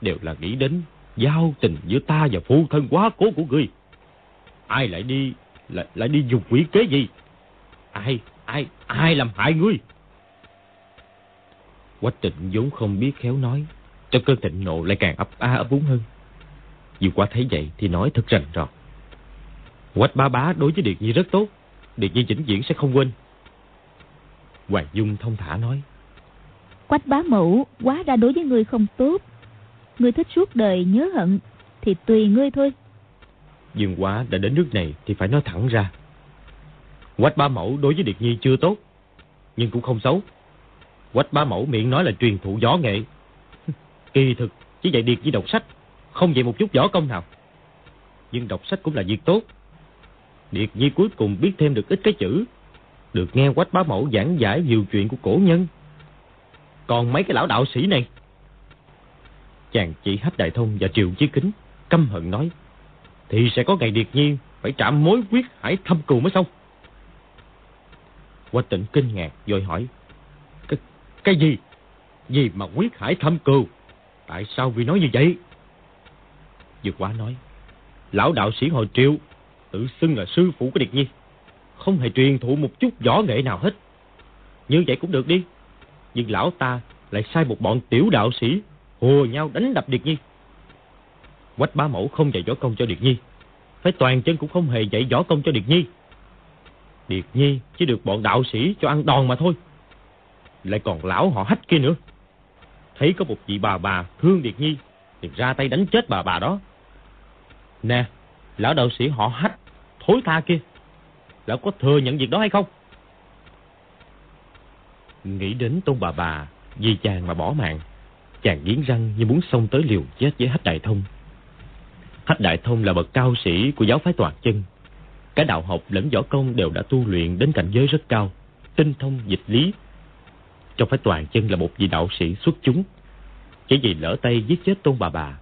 Speaker 1: đều là nghĩ đến giao tình giữa ta và phụ thân quá cố của ngươi. Ai lại đi, lại, lại đi dùng quỷ kế gì? Ai, ai, ai làm hại ngươi? Quách tịnh vốn không biết khéo nói, cho cơn thịnh nộ lại càng ấp a ấp úng hơn. Dù qua thấy vậy thì nói thật rành rọt. Quách ba bá đối với Điệt Nhi rất tốt, Điệt Nhi chỉnh diễn sẽ không quên. Hoàng Dung thông thả nói.
Speaker 2: Quách bá mẫu quá ra đối với ngươi không tốt. Ngươi thích suốt đời nhớ hận thì tùy ngươi thôi.
Speaker 1: Dương quá đã đến nước này thì phải nói thẳng ra. Quách ba mẫu đối với Điệt Nhi chưa tốt, nhưng cũng không xấu. Quách ba mẫu miệng nói là truyền thụ võ nghệ. [laughs] Kỳ thực chỉ dạy Điệt Nhi đọc sách, không dạy một chút võ công nào. Nhưng đọc sách cũng là việc tốt. Điệt Nhi cuối cùng biết thêm được ít cái chữ, được nghe Quách bá mẫu giảng giải nhiều chuyện của cổ nhân. còn mấy cái lão đạo sĩ này. Chàng chỉ hách đại thông và triệu chí kính, căm hận nói. Thì sẽ có ngày điệt Nhi phải trả mối quyết hải thâm cừu mới xong. Quách tỉnh kinh ngạc rồi hỏi. Cái, cái gì? Gì mà quyết hải thâm cừu? Tại sao vì nói như vậy? Dược quá nói. Lão đạo sĩ hồi triệu tự xưng là sư phụ của Điệt Nhi. Không hề truyền thụ một chút võ nghệ nào hết. Như vậy cũng được đi. Nhưng lão ta lại sai một bọn tiểu đạo sĩ hùa nhau đánh đập Điệt Nhi. Quách bá mẫu không dạy võ công cho Điệt Nhi. Phải toàn chân cũng không hề dạy võ công cho Điệt Nhi. Điệt Nhi chỉ được bọn đạo sĩ cho ăn đòn mà thôi. Lại còn lão họ hách kia nữa. Thấy có một vị bà bà thương Điệt Nhi, thì ra tay đánh chết bà bà đó. Nè, lão đạo sĩ họ hách, thối tha kia. Lão có thừa nhận việc đó hay không? Nghĩ đến tôn bà bà, vì chàng mà bỏ mạng. Chàng nghiến răng như muốn xông tới liều chết với Hách Đại Thông. Hách Đại Thông là bậc cao sĩ của giáo phái toàn chân. Cả đạo học lẫn võ công đều đã tu luyện đến cảnh giới rất cao, tinh thông dịch lý. Trong phái toàn chân là một vị đạo sĩ xuất chúng. Chỉ vì lỡ tay giết chết tôn bà bà,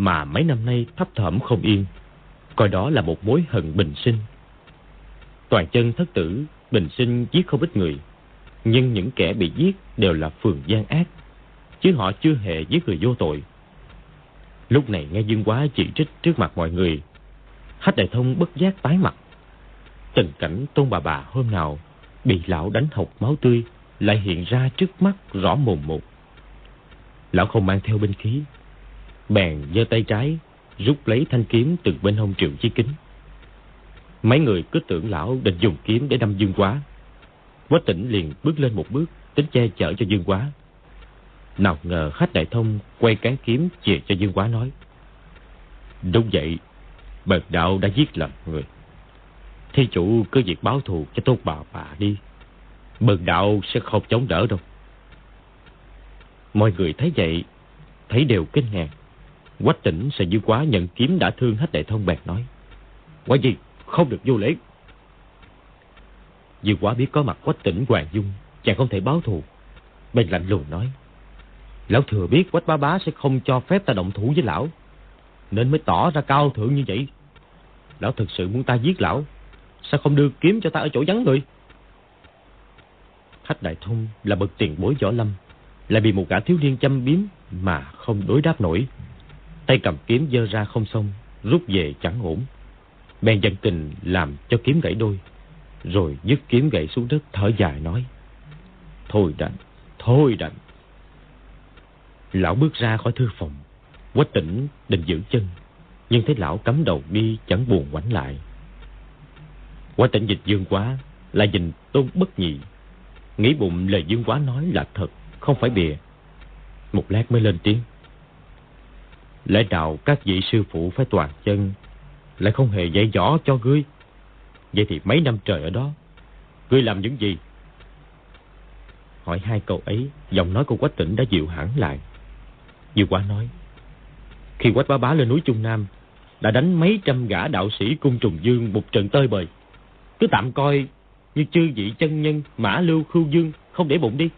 Speaker 1: mà mấy năm nay thấp thỏm không yên, coi đó là một mối hận bình sinh. Toàn chân thất tử, bình sinh giết không ít người, nhưng những kẻ bị giết đều là phường gian ác, chứ họ chưa hề giết người vô tội. Lúc này nghe Dương Quá chỉ trích trước mặt mọi người, Hách Đại Thông bất giác tái mặt. Tình cảnh tôn bà bà hôm nào bị lão đánh hộc máu tươi lại hiện ra trước mắt rõ mồn một. Lão không mang theo binh khí, bèn giơ tay trái rút lấy thanh kiếm từ bên hông triệu chí kính. Mấy người cứ tưởng lão định dùng kiếm để đâm Dương Quá. Quách tỉnh liền bước lên một bước, tính che chở cho Dương Quá. Nào ngờ khách đại thông quay cán kiếm chìa cho Dương Quá nói. Đúng vậy, bậc đạo đã giết lầm người. Thi chủ cứ việc báo thù cho tốt bà bà đi. Bậc đạo sẽ không chống đỡ đâu. Mọi người thấy vậy, thấy đều kinh ngạc. Quách tỉnh sẽ dư quá nhận kiếm đã thương hết đại thông bèn nói. Quả gì, không được vô lễ. Dư quá biết có mặt quách tỉnh Hoàng Dung, chàng không thể báo thù. Bên lạnh lùng nói. Lão thừa biết quách bá bá sẽ không cho phép ta động thủ với lão. Nên mới tỏ ra cao thượng như vậy. Lão thực sự muốn ta giết lão. Sao không đưa kiếm cho ta ở chỗ vắng người? Khách đại thông là bậc tiền bối võ lâm. Lại bị một gã thiếu niên chăm biếm mà không đối đáp nổi. Tay cầm kiếm dơ ra không xong, rút về chẳng ổn. Bèn giận tình làm cho kiếm gãy đôi, rồi dứt kiếm gãy xuống đất thở dài nói. Thôi đành, thôi đành. Lão bước ra khỏi thư phòng, quách tỉnh định giữ chân, nhưng thấy lão cắm đầu đi chẳng buồn quảnh lại. Quách tỉnh dịch dương quá, là nhìn tôn bất nhị. Nghĩ bụng lời dương quá nói là thật, không phải bìa. Một lát mới lên tiếng. Lẽ nào các vị sư phụ phải toàn chân, Lại không hề dạy võ cho ngươi. Vậy thì mấy năm trời ở đó, Ngươi làm những gì? Hỏi hai câu ấy, Giọng nói của Quách tỉnh đã dịu hẳn lại. Dư quá nói, Khi Quách bá bá lên núi Trung Nam, Đã đánh mấy trăm gã đạo sĩ cung trùng dương Một trận tơi bời. Cứ tạm coi như chư vị chân nhân, Mã lưu, khưu dương không để bụng đi.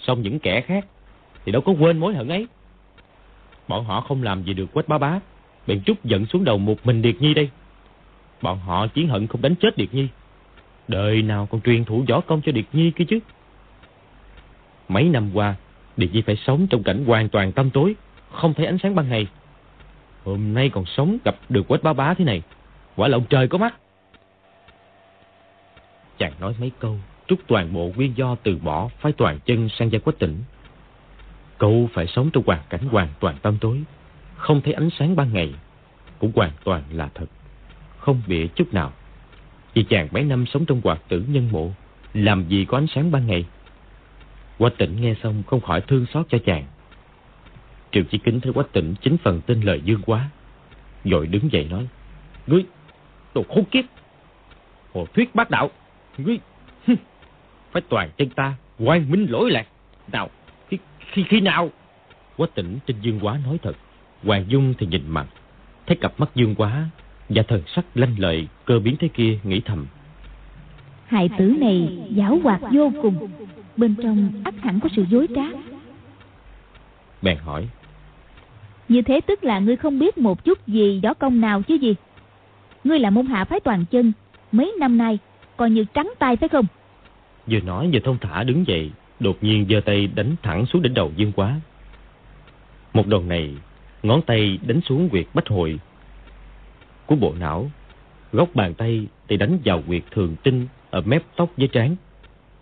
Speaker 1: Xong những kẻ khác Thì đâu có quên mối hận ấy. Bọn họ không làm gì được quách bá bá. Bèn trút giận xuống đầu một mình Điệt Nhi đây. Bọn họ chiến hận không đánh chết Điệt Nhi. Đời nào còn truyền thủ võ công cho Điệt Nhi kia chứ? Mấy năm qua, Điệt Nhi phải sống trong cảnh hoàn toàn tâm tối, Không thấy ánh sáng ban ngày. Hôm nay còn sống gặp được quách bá bá thế này, Quả là ông trời có mắt. Chàng nói mấy câu, Trút toàn bộ nguyên do từ bỏ Phái toàn chân sang gia quách tỉnh. Cậu phải sống trong hoàn cảnh hoàn toàn tâm tối, không thấy ánh sáng ban ngày, cũng hoàn toàn là thật, không bịa chút nào. Vì chàng mấy năm sống trong hoạt tử nhân mộ, làm gì có ánh sáng ban ngày. Quách tỉnh nghe xong không khỏi thương xót cho chàng. Triệu chỉ kính thấy quách tỉnh chính phần tin lời dương quá. Rồi đứng dậy nói, Ngươi, đồ khốn kiếp, hồ thuyết bác đạo, ngươi, phải toàn chân ta, quan minh lỗi lạc. Nào, khi, khi, nào? Quá tỉnh trên Dương Quá nói thật. Hoàng Dung thì nhìn mặt. Thấy cặp mắt Dương Quá và thần sắc lanh lợi cơ biến thế kia nghĩ thầm.
Speaker 2: Hài tử này giáo hoạt vô cùng. Bên trong ắt hẳn có sự dối trá
Speaker 1: Bèn hỏi
Speaker 2: Như thế tức là ngươi không biết một chút gì đó công nào chứ gì Ngươi là môn hạ phái toàn chân Mấy năm nay Coi như trắng tay phải không
Speaker 1: Vừa nói vừa thông thả đứng dậy Đột nhiên giơ tay đánh thẳng xuống đỉnh đầu Dương Quá. Một đòn này, Ngón tay đánh xuống quyệt bách hội. Của bộ não, Góc bàn tay thì đánh vào quyệt thường tinh Ở mép tóc với trán.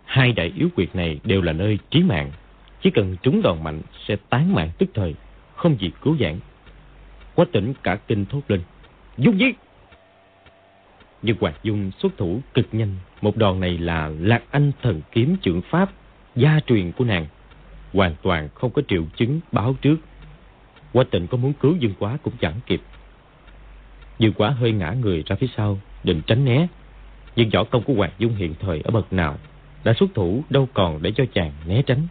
Speaker 1: Hai đại yếu quyệt này đều là nơi trí mạng. Chỉ cần trúng đòn mạnh Sẽ tán mạng tức thời, Không gì cứu vãn. Quá tỉnh cả kinh thốt lên. Dung giết Nhưng Hoạt Dung xuất thủ cực nhanh, Một đòn này là Lạc Anh thần kiếm trưởng pháp. Gia truyền của nàng Hoàn toàn không có triệu chứng báo trước. Quá tịnh có muốn cứu Dương Quá cũng chẳng kịp. Dương Quá hơi ngã người ra phía sau, Định tránh né. Nhưng võ công của Hoàng Dung hiện thời ở bậc nào, Đã xuất thủ đâu còn để cho chàng né tránh.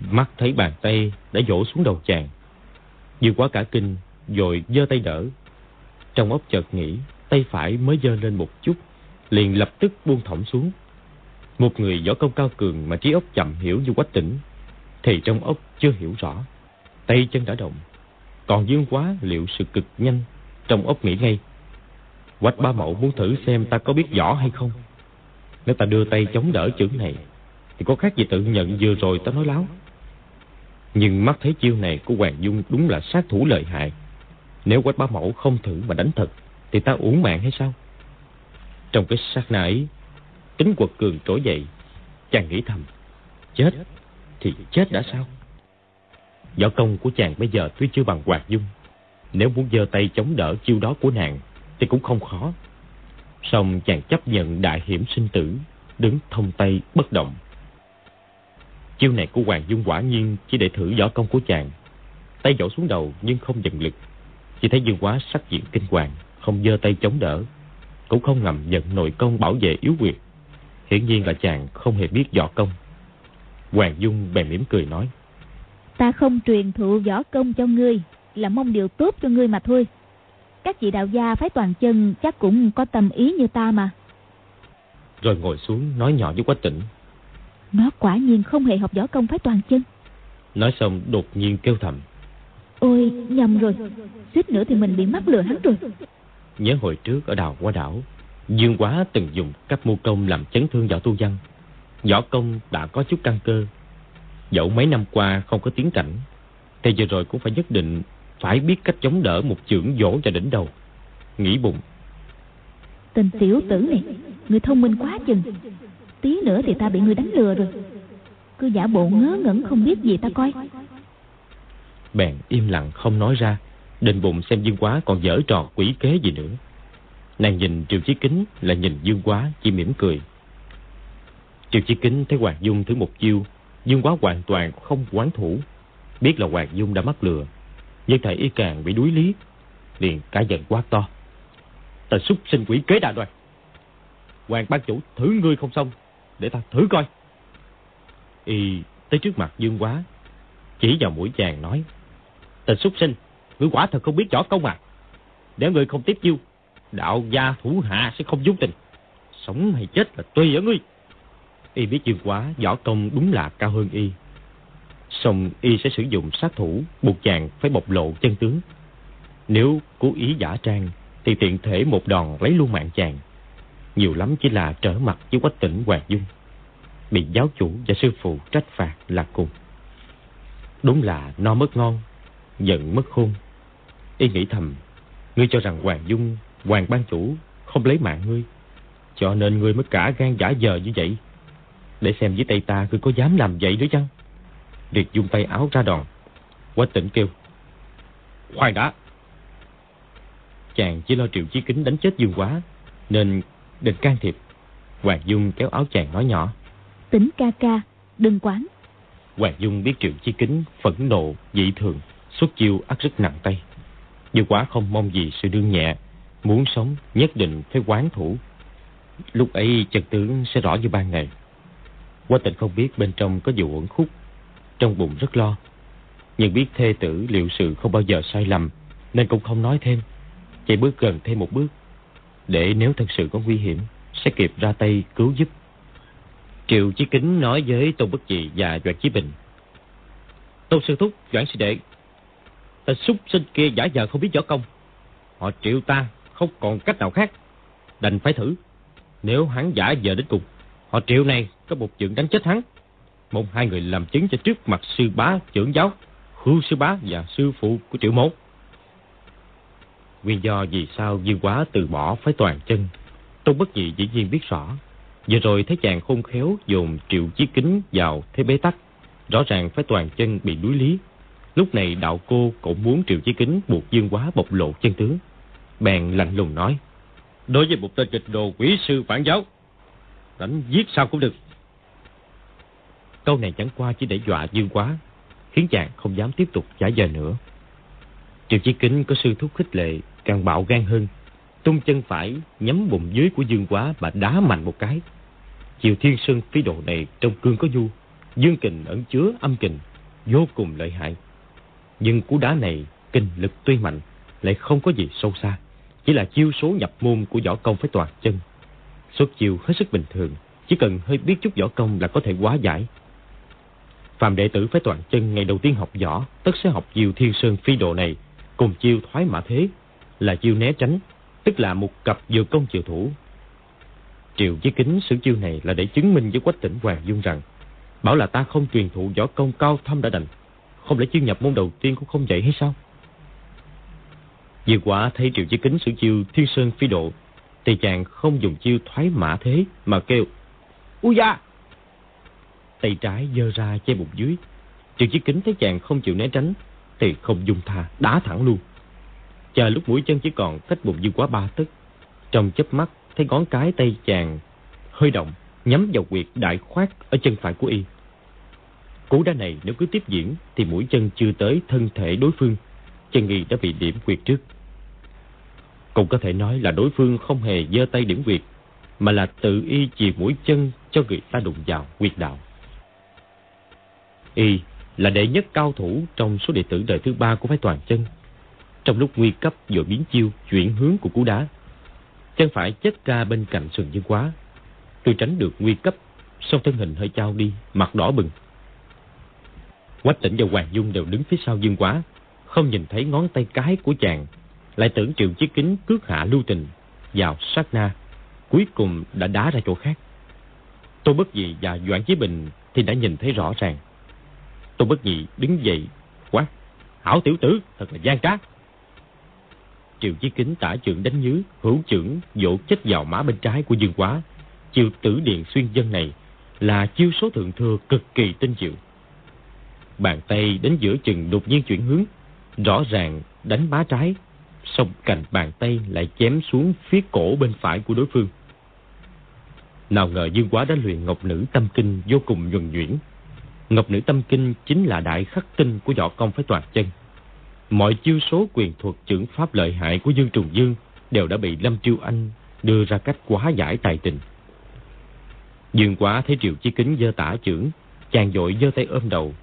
Speaker 1: Mắt thấy bàn tay đã vỗ xuống đầu chàng, Dương Quá cả kinh Rồi giơ tay đỡ. Trong óc chợt nghĩ, Tay phải mới giơ lên một chút, Liền lập tức buông thõng xuống. Một người võ công cao cường Mà trí óc chậm hiểu như quách tỉnh, Thì trong óc chưa hiểu rõ. Tay chân đã động, Còn Dương Quá liệu sự cực nhanh Trong ốc nghĩ ngay. Quách ba mẫu muốn thử xem ta có biết võ hay không. Nếu ta đưa tay chống đỡ chữ này, Thì có khác gì tự nhận vừa rồi ta nói láo. Nhưng mắt thấy chiêu này của Hoàng Dung Đúng là sát thủ lợi hại. Nếu quách ba mẫu không thử mà đánh thật, Thì ta uổng mạng hay sao? Trong cái sát nãy Tính quật cường trỗi dậy, Chàng nghĩ thầm, Chết thì chết đã sao? Võ công của chàng bây giờ tuy chưa bằng Hoạt Dung, Nếu muốn giơ tay chống đỡ chiêu đó của nàng Thì cũng không khó. Xong chàng chấp nhận đại hiểm sinh tử, Đứng thông tay bất động. Chiêu này của Hoàng Dung quả nhiên Chỉ để thử võ công của chàng. Tay vỗ xuống đầu nhưng không dần lực, Chỉ thấy Dương Quá sắc diện kinh hoàng, Không giơ tay chống đỡ, Cũng không ngầm nhận nội công bảo vệ yếu quyệt Hiển nhiên là chàng không hề biết võ công. Hoàng Dung bèn mỉm cười nói
Speaker 2: Ta không truyền thụ võ công cho ngươi Là mong điều tốt cho ngươi mà thôi. Các vị đạo gia phái toàn chân Chắc cũng có tâm ý như ta mà.
Speaker 1: Rồi ngồi xuống nói nhỏ với Quách Tĩnh.
Speaker 2: Nó quả nhiên không hề học võ công phái toàn chân.
Speaker 1: Nói xong đột nhiên kêu thầm
Speaker 2: Ôi nhầm rồi. Suýt nữa thì mình bị mắc lừa hắn rồi.
Speaker 1: Nhớ hồi trước ở đào qua đảo Dương Quá từng dùng các mưu công làm chấn thương võ tu văn. Võ công đã có chút căn cơ. Dẫu mấy năm qua không có tiến cảnh Thì giờ rồi cũng phải nhất định Phải biết cách chống đỡ một chưởng vỗ cho đỉnh đầu. Nghĩ bụng.
Speaker 2: Tình tiểu tử này Người thông minh quá chừng. Tí nữa thì ta bị người đánh lừa rồi. Cứ giả bộ ngớ ngẩn không biết gì ta coi.
Speaker 1: Bèn im lặng không nói ra Định bụng xem Dương Quá còn dở trò quỷ kế gì nữa Nàng nhìn Triệu Chí Kính, là nhìn Dương Quá chỉ mỉm cười. Triệu Chí Kính thấy Hoàng Dung thử một chiêu, Dương Quá hoàn toàn không quán thủ. Biết là Hoàng Dung đã mắc lừa, Nhưng thầy y càng bị đuối lý, Liền cả giận quá to. Ta xúc sinh quỷ kế đà đoan Hoàng ban chủ, thử ngươi không xong, Để ta thử coi. Y tới trước mặt Dương Quá, Chỉ vào mũi chàng nói Tình xúc sinh, Ngươi quả thật không biết võ công à? Nếu ngươi không tiếp chiêu Đạo gia thủ hạ sẽ không dung tình. Sống hay chết là tùy ở ngươi. Y biết Dương Quá võ công đúng là cao hơn Y. Xong Y sẽ sử dụng sát thủ, Buộc chàng phải bộc lộ chân tướng. Nếu cố ý giả trang, Thì tiện thể một đòn lấy luôn mạng chàng. Nhiều lắm chỉ là trở mặt với quách tỉnh Hoàng Dung. Bị giáo chủ và sư phụ trách phạt là cùng. Đúng là no mất ngon, Giận mất khôn. Y nghĩ thầm, Ngươi cho rằng Hoàng Dung Hoàng ban chủ không lấy mạng ngươi. Cho nên ngươi mới cả gan giả giờ như vậy. Để xem với tay ta ngươi có dám làm vậy nữa chăng? Liệt dung tay áo ra đòn. Quách tỉnh kêu Khoan đã. Chàng chỉ lo triệu chí kính đánh chết Dương Quá Nên định can thiệp. Hoàng Dung kéo áo chàng nói nhỏ
Speaker 2: Tỉnh ca ca Đừng quán.
Speaker 1: Hoàng Dung biết triệu chí kính phẫn nộ dị thường Xuất chiêu ắt rất nặng tay. Dương Quá không mong gì sự đương nhẹ Muốn sống nhất định phải quán thủ. Lúc ấy trần tướng sẽ rõ như ban ngày. Quá tình không biết bên trong có vụ uẩn khúc Trong bụng rất lo. Nhưng biết thê tử liệu sự không bao giờ sai lầm Nên cũng không nói thêm. Chạy bước gần thêm một bước Để nếu thật sự có nguy hiểm Sẽ kịp ra tay cứu giúp. Triệu Chí Kính nói với Tôn Bất Dị và Doãn Chí Bình. Tôn Sư Thúc, Doãn Sư Đệ, ta súc sinh kia giả vờ không biết võ công. Họ triệu ta không còn cách nào khác. Đành phải thử. Nếu hắn giả vờ đến cùng, họ triệu này có một chuyện đánh chết hắn. Mong hai người làm chứng cho trước mặt sư bá trưởng giáo, hưu sư bá và sư phụ của triệu mốt. Nguyên do vì sao Dương Quá từ bỏ phái toàn chân, Tôn Bất Nhị dĩ nhiên biết rõ. Vừa rồi thấy chàng khôn khéo dồn triệu chí kính vào thế bế tắc. Rõ ràng phái toàn chân bị đuối lý. Lúc này đạo cô cũng muốn triệu chí kính buộc Dương Quá bộc lộ chân tướng. Bèn lạnh lùng nói. Đối với một tên kịch đồ quỷ sư phản giáo, đánh giết sao cũng được. Câu này chẳng qua chỉ để dọa Dương Quá, khiến chàng không dám tiếp tục giả giờ nữa. Triệu Chí Kính có sư thúc khích lệ, càng bạo gan hơn. Tung chân phải nhắm bụng dưới của Dương Quá và đá mạnh một cái. Chiều Thiên Sơn phi độ này trong cương có du, dương kình ẩn chứa âm kình, vô cùng lợi hại. Nhưng cú đá này kinh lực tuy mạnh, lại không có gì sâu xa, chỉ là chiêu số nhập môn của võ công phải toàn chân. Xuất chiêu hết sức bình thường, chỉ cần hơi biết chút võ công là có thể hóa giải. Phạm đệ tử phải toàn chân ngày đầu tiên học võ, tất sẽ học chiêu Thiên Sơn phi độ này cùng chiêu thoái mã thế là chiêu né tránh, tức là một cặp vừa công chiều thủ. Triệu Chí Kính sử chiêu này là để chứng minh với Quách Tỉnh Hoàng Dung rằng bảo là ta không truyền thụ võ công cao thâm đã đành, không lẽ chiêu nhập môn đầu tiên cũng không dạy hay sao? Vừa quả thấy Triệu Chí Kính sử chiêu Thiên Sơn Phi Độ thì chàng không dùng chiêu thoái mã thế mà kêu Ui da! Tay trái dơ ra che bụng dưới. Triệu Chí Kính thấy chàng không chịu né tránh thì không dung tha, đá thẳng luôn. Chờ lúc mũi chân chỉ còn cách bụng dư quá ba tấc, trong chớp mắt thấy ngón cái tay chàng hơi động, nhắm vào quyệt đại khoát ở chân phải của y. Cú đá này nếu cứ tiếp diễn thì mũi chân chưa tới thân thể đối phương, chân y đã bị điểm quyệt trước. Cũng có thể nói là đối phương không hề giơ tay điểm quyệt, mà là tự y chì mũi chân cho người ta đụng vào quyệt đạo. Y là đệ nhất cao thủ trong số đệ tử đời thứ ba của phái toàn chân. Trong lúc nguy cấp vừa biến chiêu chuyển hướng của cú đá, chân phải chết ra bên cạnh sườn dương quá. Tôi tránh được nguy cấp, song thân hình hơi trao đi, mặt đỏ bừng. Quách tỉnh và Hoàng Dung đều đứng phía sau dương quá, không nhìn thấy ngón tay cái của chàng, lại tưởng triệu chiếc kính cướp hạ lưu tình vào sát na, cuối cùng đã đá ra chỗ khác. Tôi bất dị và Doãn Chí Bình thì đã nhìn thấy rõ ràng. tô Bất Nhị đứng dậy, quát. Hảo tiểu tử, thật là gian trá. Triệu Chí Kính tả trưởng đánh nhứ, hữu trưởng dỗ chết vào má bên trái của Dương Quá. Chiêu tử điện xuyên dân này là chiêu số thượng thừa cực kỳ tinh diệu. Bàn tay đến giữa chừng đột nhiên chuyển hướng, rõ ràng đánh má trái, song cạnh bàn tay lại chém xuống phía cổ bên phải của đối phương. Nào ngờ Dương Quá đã luyện ngọc nữ tâm kinh vô cùng nhuần nhuyễn, Ngọc Nữ Tâm Kinh chính là đại khắc tinh của võ công phải toàn chân. Mọi chiêu số quyền thuật trưởng pháp lợi hại của Dương Trùng Dương đều đã bị Lâm Triêu Anh đưa ra cách quá giải tài tình. Dương quá thấy Triệu Chí Kính dơ tả trưởng, chàng dội dơ tay ôm đầu,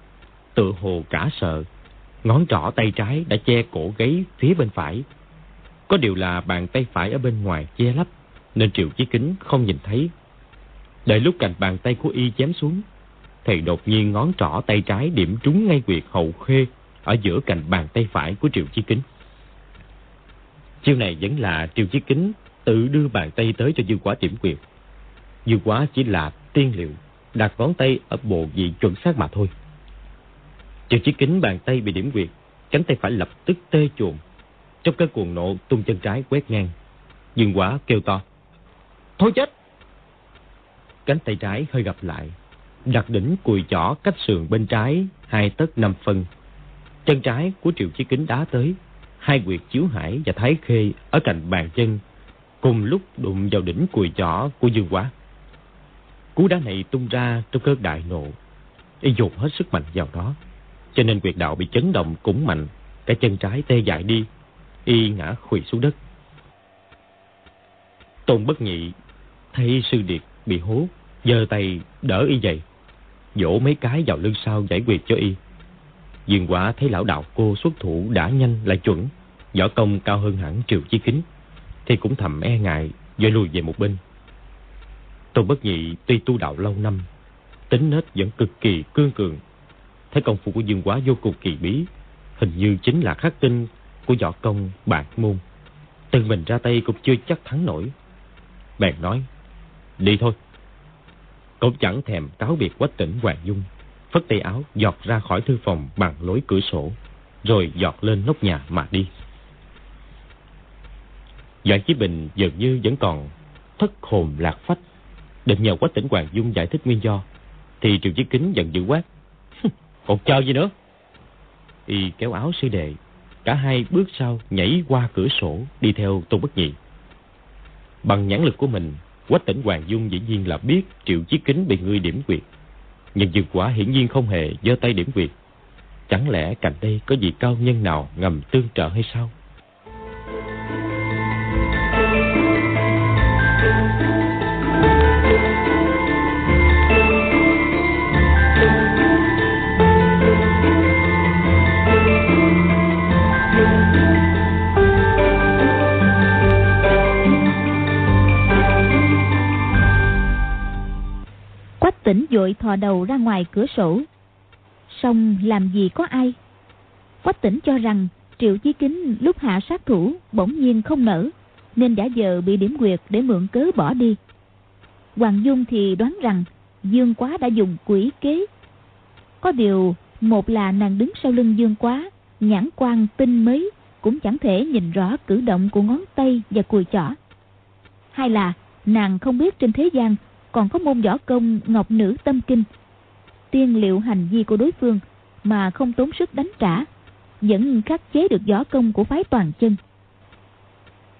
Speaker 1: tự hồ cả sợ. Ngón trỏ tay trái đã che cổ gáy phía bên phải. Có điều là bàn tay phải ở bên ngoài che lấp, nên Triệu Chí Kính không nhìn thấy. Đợi lúc cạnh bàn tay của y chém xuống, thì đột nhiên ngón trỏ tay trái điểm trúng ngay quyệt hậu khê ở giữa cạnh bàn tay phải của Triệu Chí Kính. Chiêu này vẫn là Triệu Chí Kính tự đưa bàn tay tới cho Dư Quá điểm quyệt. Dư Quá chỉ là tiên liệu, đặt ngón tay ở bộ vị chuẩn xác mà thôi. Triệu Chí Kính bàn tay bị điểm quyệt, cánh tay phải lập tức tê chuồn. Trong cơn cuồng nộ tung chân trái quét ngang. Dương quả kêu to. Thôi chết! Cánh tay trái hơi gặp lại, đặt đỉnh cùi chỏ cách sườn bên trái hai tấc năm phân. Chân trái của Triệu Chí Kính đá tới, hai quyệt chiếu hải và thái khê ở cạnh bàn chân, cùng lúc đụng vào đỉnh cùi chỏ của Dương Quá. Cú đá này tung ra trong cơn đại nộ, y dồn hết sức mạnh vào đó, cho nên quyệt đạo bị chấn động cũng mạnh, cái chân trái tê dại đi, y ngã khuỵu xuống đất. Tôn Bất Nhị thấy sư điệt bị hố, giơ tay đỡ y dậy dỗ mấy cái vào lưng sau giải quyết cho y. Dương quả thấy lão đạo cô xuất thủ đã nhanh lại chuẩn, võ công cao hơn hẳn Triệu Chi Kính, thì cũng thầm e ngại, rồi lùi về một bên. Tôn Bất Nhị tuy tu đạo lâu năm, tính nết vẫn cực kỳ cương cường. Thấy công phu của Dương Quá vô cùng kỳ bí, hình như chính là khắc tinh của võ công bản môn. Tự mình ra tay cũng chưa chắc thắng nổi. Bèn nói, đi thôi. Cũng chẳng thèm cáo biệt quách tỉnh Hoàng Dung, phất tay áo giọt ra khỏi thư phòng bằng lối cửa sổ, rồi giọt lên nóc nhà mà đi. Doãn Chí Bình dường như vẫn còn thất hồn lạc phách. Định nhờ quách tỉnh Hoàng Dung giải thích nguyên do, thì Triệu Chí Kính giận dữ quát. Còn chờ gì nữa? Y kéo áo sư đệ, cả hai bước sau nhảy qua cửa sổ đi theo Tôn Bất Nhị. Bằng nhãn lực của mình, Quách tỉnh Hoàng Dung dĩ nhiên là biết Triệu Chí Kính bị người điểm quyệt. Nhưng dược quả hiển nhiên không hề giơ tay điểm quyệt. Chẳng lẽ cạnh đây có vị cao nhân nào ngầm tương trợ hay sao?
Speaker 2: Quách tỉnh dội thò đầu ra ngoài cửa sổ. Xong làm gì có ai? Quách tỉnh cho rằng Triệu Chí Kính lúc hạ sát thủ bỗng nhiên không nở, nên đã giờ bị điểm quyệt để mượn cớ bỏ đi. Hoàng Dung thì đoán rằng Dương Quá đã dùng quỷ kế. Có điều, một là nàng đứng sau lưng Dương Quá, nhãn quan tinh mấy, cũng chẳng thể nhìn rõ cử động của ngón tay và cùi chỏ. Hai là nàng không biết trên thế gian còn có môn võ công ngọc nữ tâm kinh. Tiên liệu hành vi của đối phương mà không tốn sức đánh trả, vẫn khắc chế được võ công của phái toàn chân.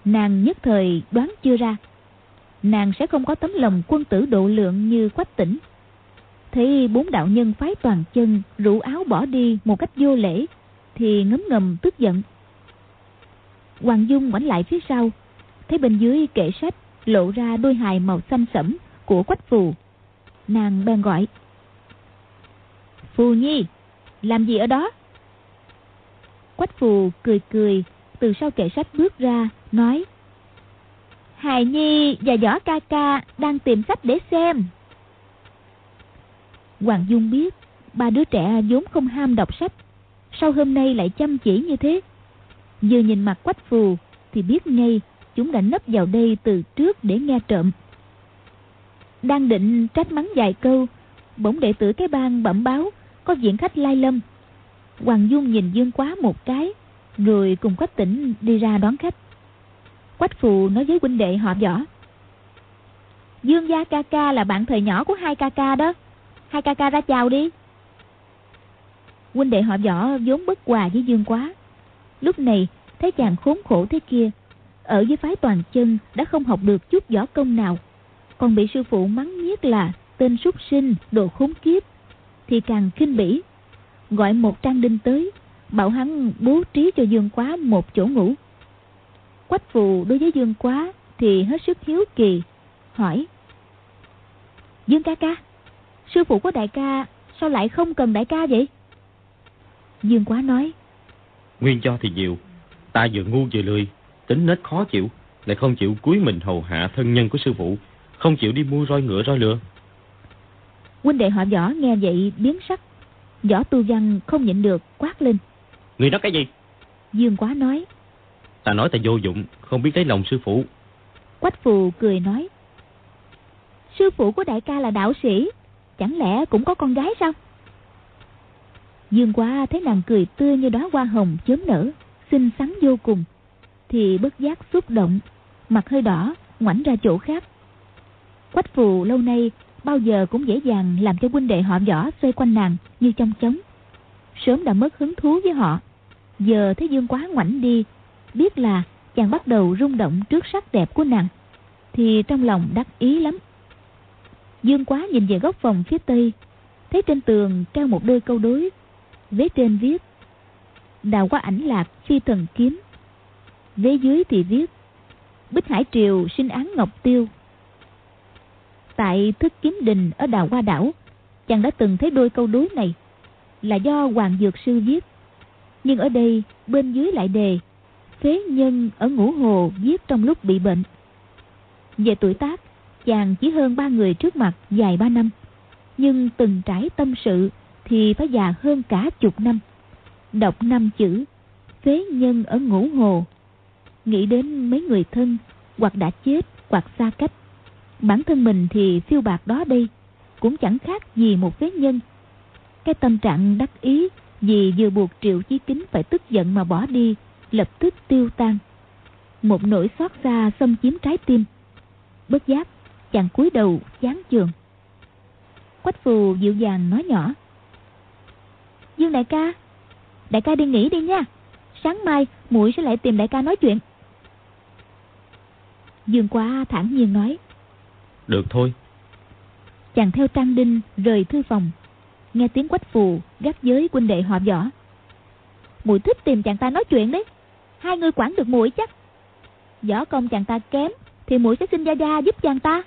Speaker 2: Nàng nhất thời đoán chưa ra. Nàng sẽ không có tấm lòng quân tử độ lượng như quách tỉnh thấy bốn đạo nhân phái toàn chân rủ áo bỏ đi một cách vô lễ, thì ngấm ngầm tức giận. Hoàng dung ngoảnh lại phía sau, thấy bên dưới kệ sách lộ ra đôi hài màu xanh sẫm của quách phù. Nàng bèn gọi, phù nhi, làm gì ở đó? Quách phù cười cười, từ sau kệ sách bước ra, nói, hài nhi và võ ca ca đang tìm sách để xem. Hoàng dung biết ba đứa trẻ vốn không ham đọc sách, sau hôm nay lại chăm chỉ như thế. Vừa nhìn mặt quách phù thì biết ngay chúng đã nấp vào đây từ trước để nghe trộm đang định trách mắng vài câu, bỗng đệ tử cái bang bẩm báo có diện khách lai lâm. Hoàng dung nhìn dương quá một cái, rồi cùng quách tỉnh đi ra đón khách. Quách phù nói với huynh đệ họ võ, dương gia ca ca là bạn thời nhỏ của hai ca ca đó. Hai ca ca ra chào đi. Huynh đệ họ võ vốn bất hòa với dương quá. Lúc này, thấy chàng khốn khổ thế kia, ở với phái toàn chân đã không học được chút võ công nào còn bị sư phụ mắng nhiếc là tên súc sinh, đồ khốn kiếp, thì càng khinh bỉ. Gọi một trang đinh tới, bảo hắn bố trí cho Dương Quá một chỗ ngủ. Quách phù đối với Dương Quá thì hết sức hiếu kỳ, hỏi. Dương ca ca, sư phụ của đại ca sao lại không cần đại ca vậy? Dương Quá nói.
Speaker 1: Nguyên do thì nhiều, ta vừa ngu vừa lười, tính nết khó chịu, lại không chịu cúi mình hầu hạ thân nhân của sư phụ không chịu đi mua roi ngựa roi lừa
Speaker 2: huynh đệ họ võ nghe vậy biến sắc. Võ tu văn không nhịn được quát lên.
Speaker 1: Người nói cái gì?
Speaker 2: Dương quá nói.
Speaker 1: Ta nói ta vô dụng không biết lấy lòng sư phụ.
Speaker 2: Quách phù cười nói. Sư phụ của đại ca là đạo sĩ chẳng lẽ cũng có con gái sao? Dương quá thấy nàng cười tươi như đóa hoa hồng chớm nở xinh xắn vô cùng. Thì bất giác xúc động mặt hơi đỏ ngoảnh ra chỗ khác Quách phù lâu nay bao giờ cũng dễ dàng làm cho huynh đệ họ võ xoay quanh nàng như trong trống. Sớm đã mất hứng thú với họ. Giờ thấy Dương Quá ngoảnh đi, biết là chàng bắt đầu rung động trước sắc đẹp của nàng, thì trong lòng đắc ý lắm. Dương Quá nhìn về góc phòng phía tây, thấy trên tường treo một đôi câu đối, vế trên viết Đào qua ảnh lạc phi thần kiếm, vế dưới thì viết Bích Hải Triều sinh án Ngọc Tiêu Tại thức kiếm đình ở đào hoa đảo, chàng đã từng thấy đôi câu đối này là do Hoàng Dược Sư viết. Nhưng ở đây bên dưới lại đề Phế nhân ở ngũ hồ viết trong lúc bị bệnh. Về tuổi tác, chàng chỉ hơn ba người trước mặt dài ba năm. nhưng từng trải tâm sự thì phải già hơn cả chục năm. Đọc năm chữ, phế nhân ở ngũ hồ. Nghĩ đến mấy người thân, hoặc đã chết, hoặc xa cách. Bản thân mình thì phiêu bạc đó đi cũng chẳng khác gì một phế nhân. Cái tâm trạng đắc ý vì vừa buộc triệu chí kính phải tức giận mà bỏ đi, lập tức tiêu tan. Một nỗi xót xa xâm chiếm trái tim. Bất giác, chàng cúi đầu chán chường. Quách phù dịu dàng nói nhỏ. Dương đại ca, đại ca đi nghỉ đi nha. Sáng mai muội sẽ lại tìm đại ca nói chuyện. Dương quá thản nhiên nói.
Speaker 1: Được thôi.
Speaker 2: Chàng theo Trang Đinh rời thư phòng. Nghe tiếng quách phù, gác giới quân đệ họ võ. Muội thích tìm chàng ta nói chuyện đấy. Hai người quản được muội chắc. Võ công chàng ta kém, thì muội sẽ xin gia gia giúp chàng ta.